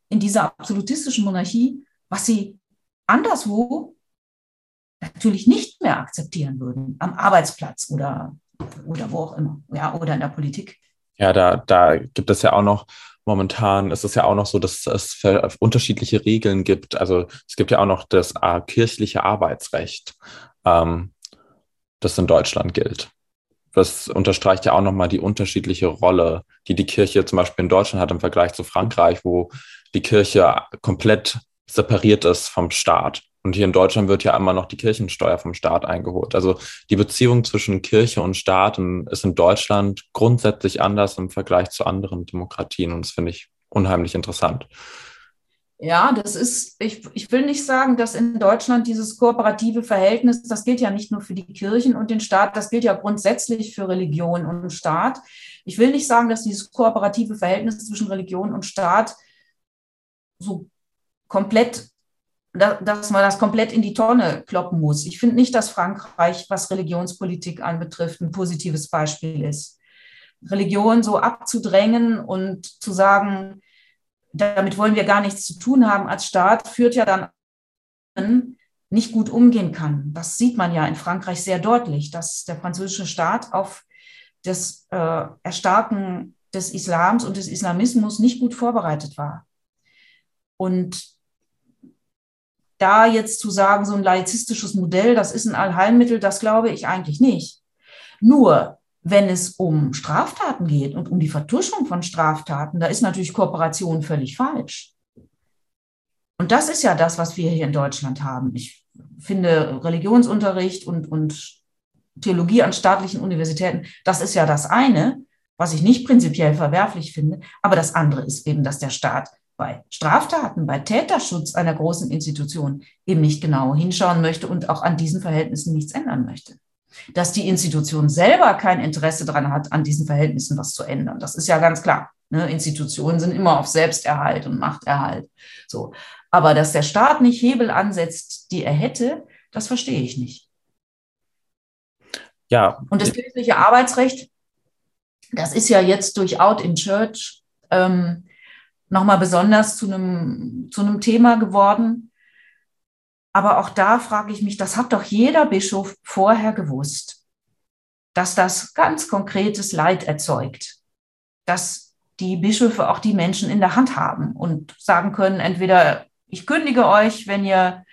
in dieser absolutistischen Monarchie, was sie anderswo natürlich nicht mehr akzeptieren würden, am Arbeitsplatz oder oder wo auch immer, ja, oder in der Politik. Ja, da, da gibt es ja auch noch momentan, ist es ja auch noch so, dass es unterschiedliche Regeln gibt. Also es gibt ja auch noch das äh, kirchliche Arbeitsrecht, ähm, das in Deutschland gilt. Das unterstreicht ja auch nochmal die unterschiedliche Rolle, die die Kirche zum Beispiel in Deutschland hat im Vergleich zu Frankreich, wo die Kirche komplett separiert ist vom Staat. Und hier in Deutschland wird ja immer noch die Kirchensteuer vom Staat eingeholt. Also die Beziehung zwischen Kirche und Staat ist in Deutschland grundsätzlich anders im Vergleich zu anderen Demokratien. Und das finde ich unheimlich interessant. Ja, das ist, ich, ich will nicht sagen, dass in Deutschland dieses kooperative Verhältnis, das gilt ja nicht nur für die Kirchen und den Staat, das gilt ja grundsätzlich für Religion und Staat. Ich will nicht sagen, dass dieses kooperative Verhältnis zwischen Religion und Staat so komplett dass man das komplett in die Tonne kloppen muss. Ich finde nicht, dass Frankreich, was Religionspolitik anbetrifft, ein positives Beispiel ist. Religion so abzudrängen und zu sagen, damit wollen wir gar nichts zu tun haben als Staat, führt ja dann nicht gut umgehen kann. Das sieht man ja in Frankreich sehr deutlich, dass der französische Staat auf das äh, Erstarken des Islams und des Islamismus nicht gut vorbereitet war. Und da jetzt zu sagen, so ein laizistisches Modell, das ist ein Allheilmittel, das glaube ich eigentlich nicht. Nur, wenn es um Straftaten geht und um die Vertuschung von Straftaten, da ist natürlich Kooperation völlig falsch. Und das ist ja das, was wir hier in Deutschland haben. Ich finde Religionsunterricht und, und Theologie an staatlichen Universitäten, das ist ja das eine, was ich nicht prinzipiell verwerflich finde. Aber das andere ist eben, dass der Staat bei Straftaten, bei Täterschutz einer großen Institution eben nicht genau hinschauen möchte und auch an diesen Verhältnissen nichts ändern möchte. Dass die Institution selber kein Interesse daran hat, an diesen Verhältnissen was zu ändern, das ist ja ganz klar. Ne? Institutionen sind immer auf Selbsterhalt und Machterhalt. So. Aber dass der Staat nicht Hebel ansetzt, die er hätte, das verstehe ich nicht. Ja. Und das kirchliche Arbeitsrecht, das ist ja jetzt durch Out in Church ähm, nochmal besonders zu einem, zu einem Thema geworden. Aber auch da frage ich mich, das hat doch jeder Bischof vorher gewusst, dass das ganz konkretes Leid erzeugt, dass die Bischöfe auch die Menschen in der Hand haben und sagen können, entweder ich kündige euch, wenn ihr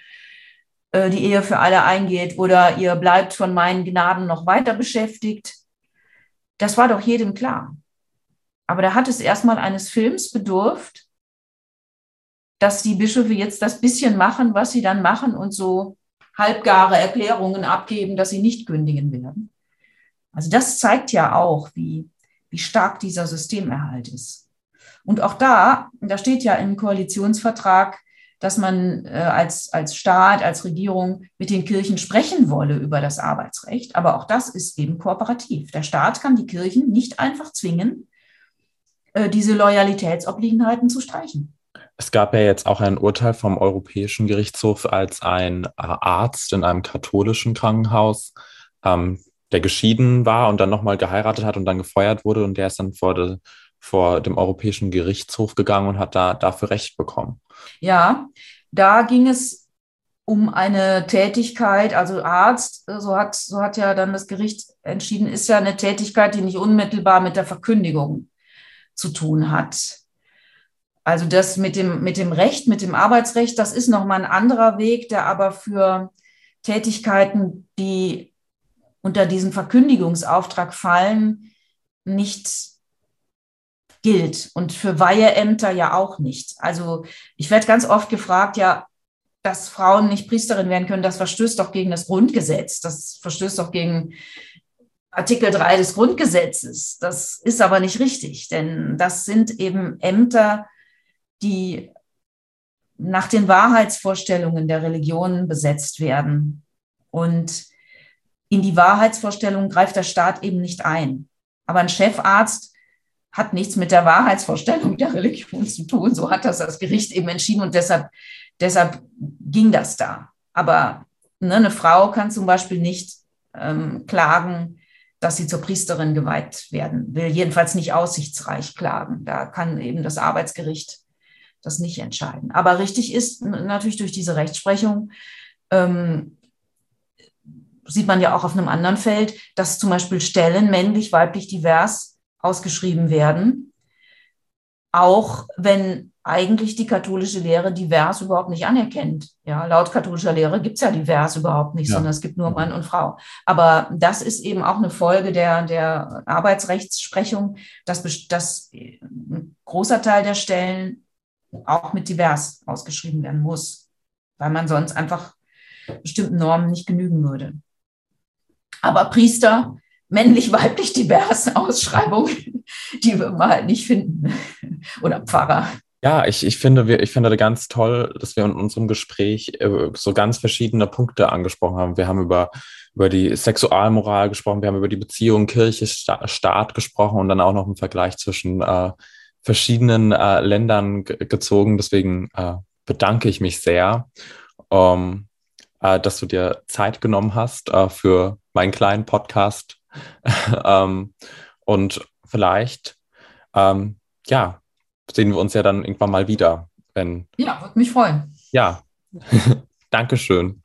äh, die Ehe für alle eingeht oder ihr bleibt von meinen Gnaden noch weiter beschäftigt. Das war doch jedem klar. Aber da hat es erstmal eines Films bedurft, dass die Bischöfe jetzt das bisschen machen, was sie dann machen und so halbgare Erklärungen abgeben, dass sie nicht kündigen werden. Also das zeigt ja auch, wie, wie stark dieser Systemerhalt ist. Und auch da, da steht ja im Koalitionsvertrag, dass man äh, als, als Staat, als Regierung mit den Kirchen sprechen wolle über das Arbeitsrecht. Aber auch das ist eben kooperativ. Der Staat kann die Kirchen nicht einfach zwingen, äh, diese Loyalitätsobliegenheiten zu streichen. Es gab ja jetzt auch ein Urteil vom Europäischen Gerichtshof, als ein Arzt in einem katholischen Krankenhaus, ähm, der geschieden war und dann nochmal geheiratet hat und dann gefeuert wurde und der ist dann vor, de, vor dem Europäischen Gerichtshof gegangen und hat da dafür Recht bekommen. Ja, da ging es um eine Tätigkeit, also Arzt, so hat, so hat ja dann das Gericht entschieden, ist ja eine Tätigkeit, die nicht unmittelbar mit der Verkündigung zu tun hat. Also das mit dem, mit dem Recht, mit dem Arbeitsrecht, das ist nochmal ein anderer Weg, der aber für Tätigkeiten, die unter diesen Verkündigungsauftrag fallen, nicht gilt und für Weiheämter ja auch nicht. Also ich werde ganz oft gefragt, ja, dass Frauen nicht Priesterin werden können, das verstößt doch gegen das Grundgesetz, das verstößt doch gegen Artikel 3 des Grundgesetzes. Das ist aber nicht richtig, denn das sind eben Ämter, die nach den Wahrheitsvorstellungen der Religionen besetzt werden. Und in die Wahrheitsvorstellungen greift der Staat eben nicht ein. Aber ein Chefarzt hat nichts mit der Wahrheitsvorstellung der Religion zu tun. So hat das das Gericht eben entschieden und deshalb, deshalb ging das da. Aber ne, eine Frau kann zum Beispiel nicht ähm, klagen, dass sie zur Priesterin geweiht werden will. Jedenfalls nicht aussichtsreich klagen. Da kann eben das Arbeitsgericht das nicht entscheiden. Aber richtig ist natürlich durch diese Rechtsprechung, ähm, sieht man ja auch auf einem anderen Feld, dass zum Beispiel Stellen männlich, weiblich, divers ausgeschrieben werden, auch wenn eigentlich die katholische Lehre divers überhaupt nicht anerkennt. Ja, laut katholischer Lehre gibt es ja divers überhaupt nicht, ja. sondern es gibt nur Mann und Frau. Aber das ist eben auch eine Folge der, der Arbeitsrechtssprechung, dass, dass ein großer Teil der Stellen auch mit divers ausgeschrieben werden muss, weil man sonst einfach bestimmten Normen nicht genügen würde. Aber Priester, männlich, weiblich, divers Ausschreibungen, die wir mal halt nicht finden. Oder Pfarrer. Ja, ich, ich, finde, ich finde ganz toll, dass wir in unserem Gespräch äh, so ganz verschiedene Punkte angesprochen haben. Wir haben über, über die Sexualmoral gesprochen, wir haben über die Beziehung Kirche, Staat gesprochen und dann auch noch im Vergleich zwischen äh, verschiedenen äh, Ländern gezogen. Deswegen äh, bedanke ich mich sehr, ähm, äh, dass du dir Zeit genommen hast äh, für meinen kleinen Podcast. ähm, und vielleicht, ähm, ja, sehen wir uns ja dann irgendwann mal wieder. Wenn, ja, würde mich freuen. Ja, Dankeschön.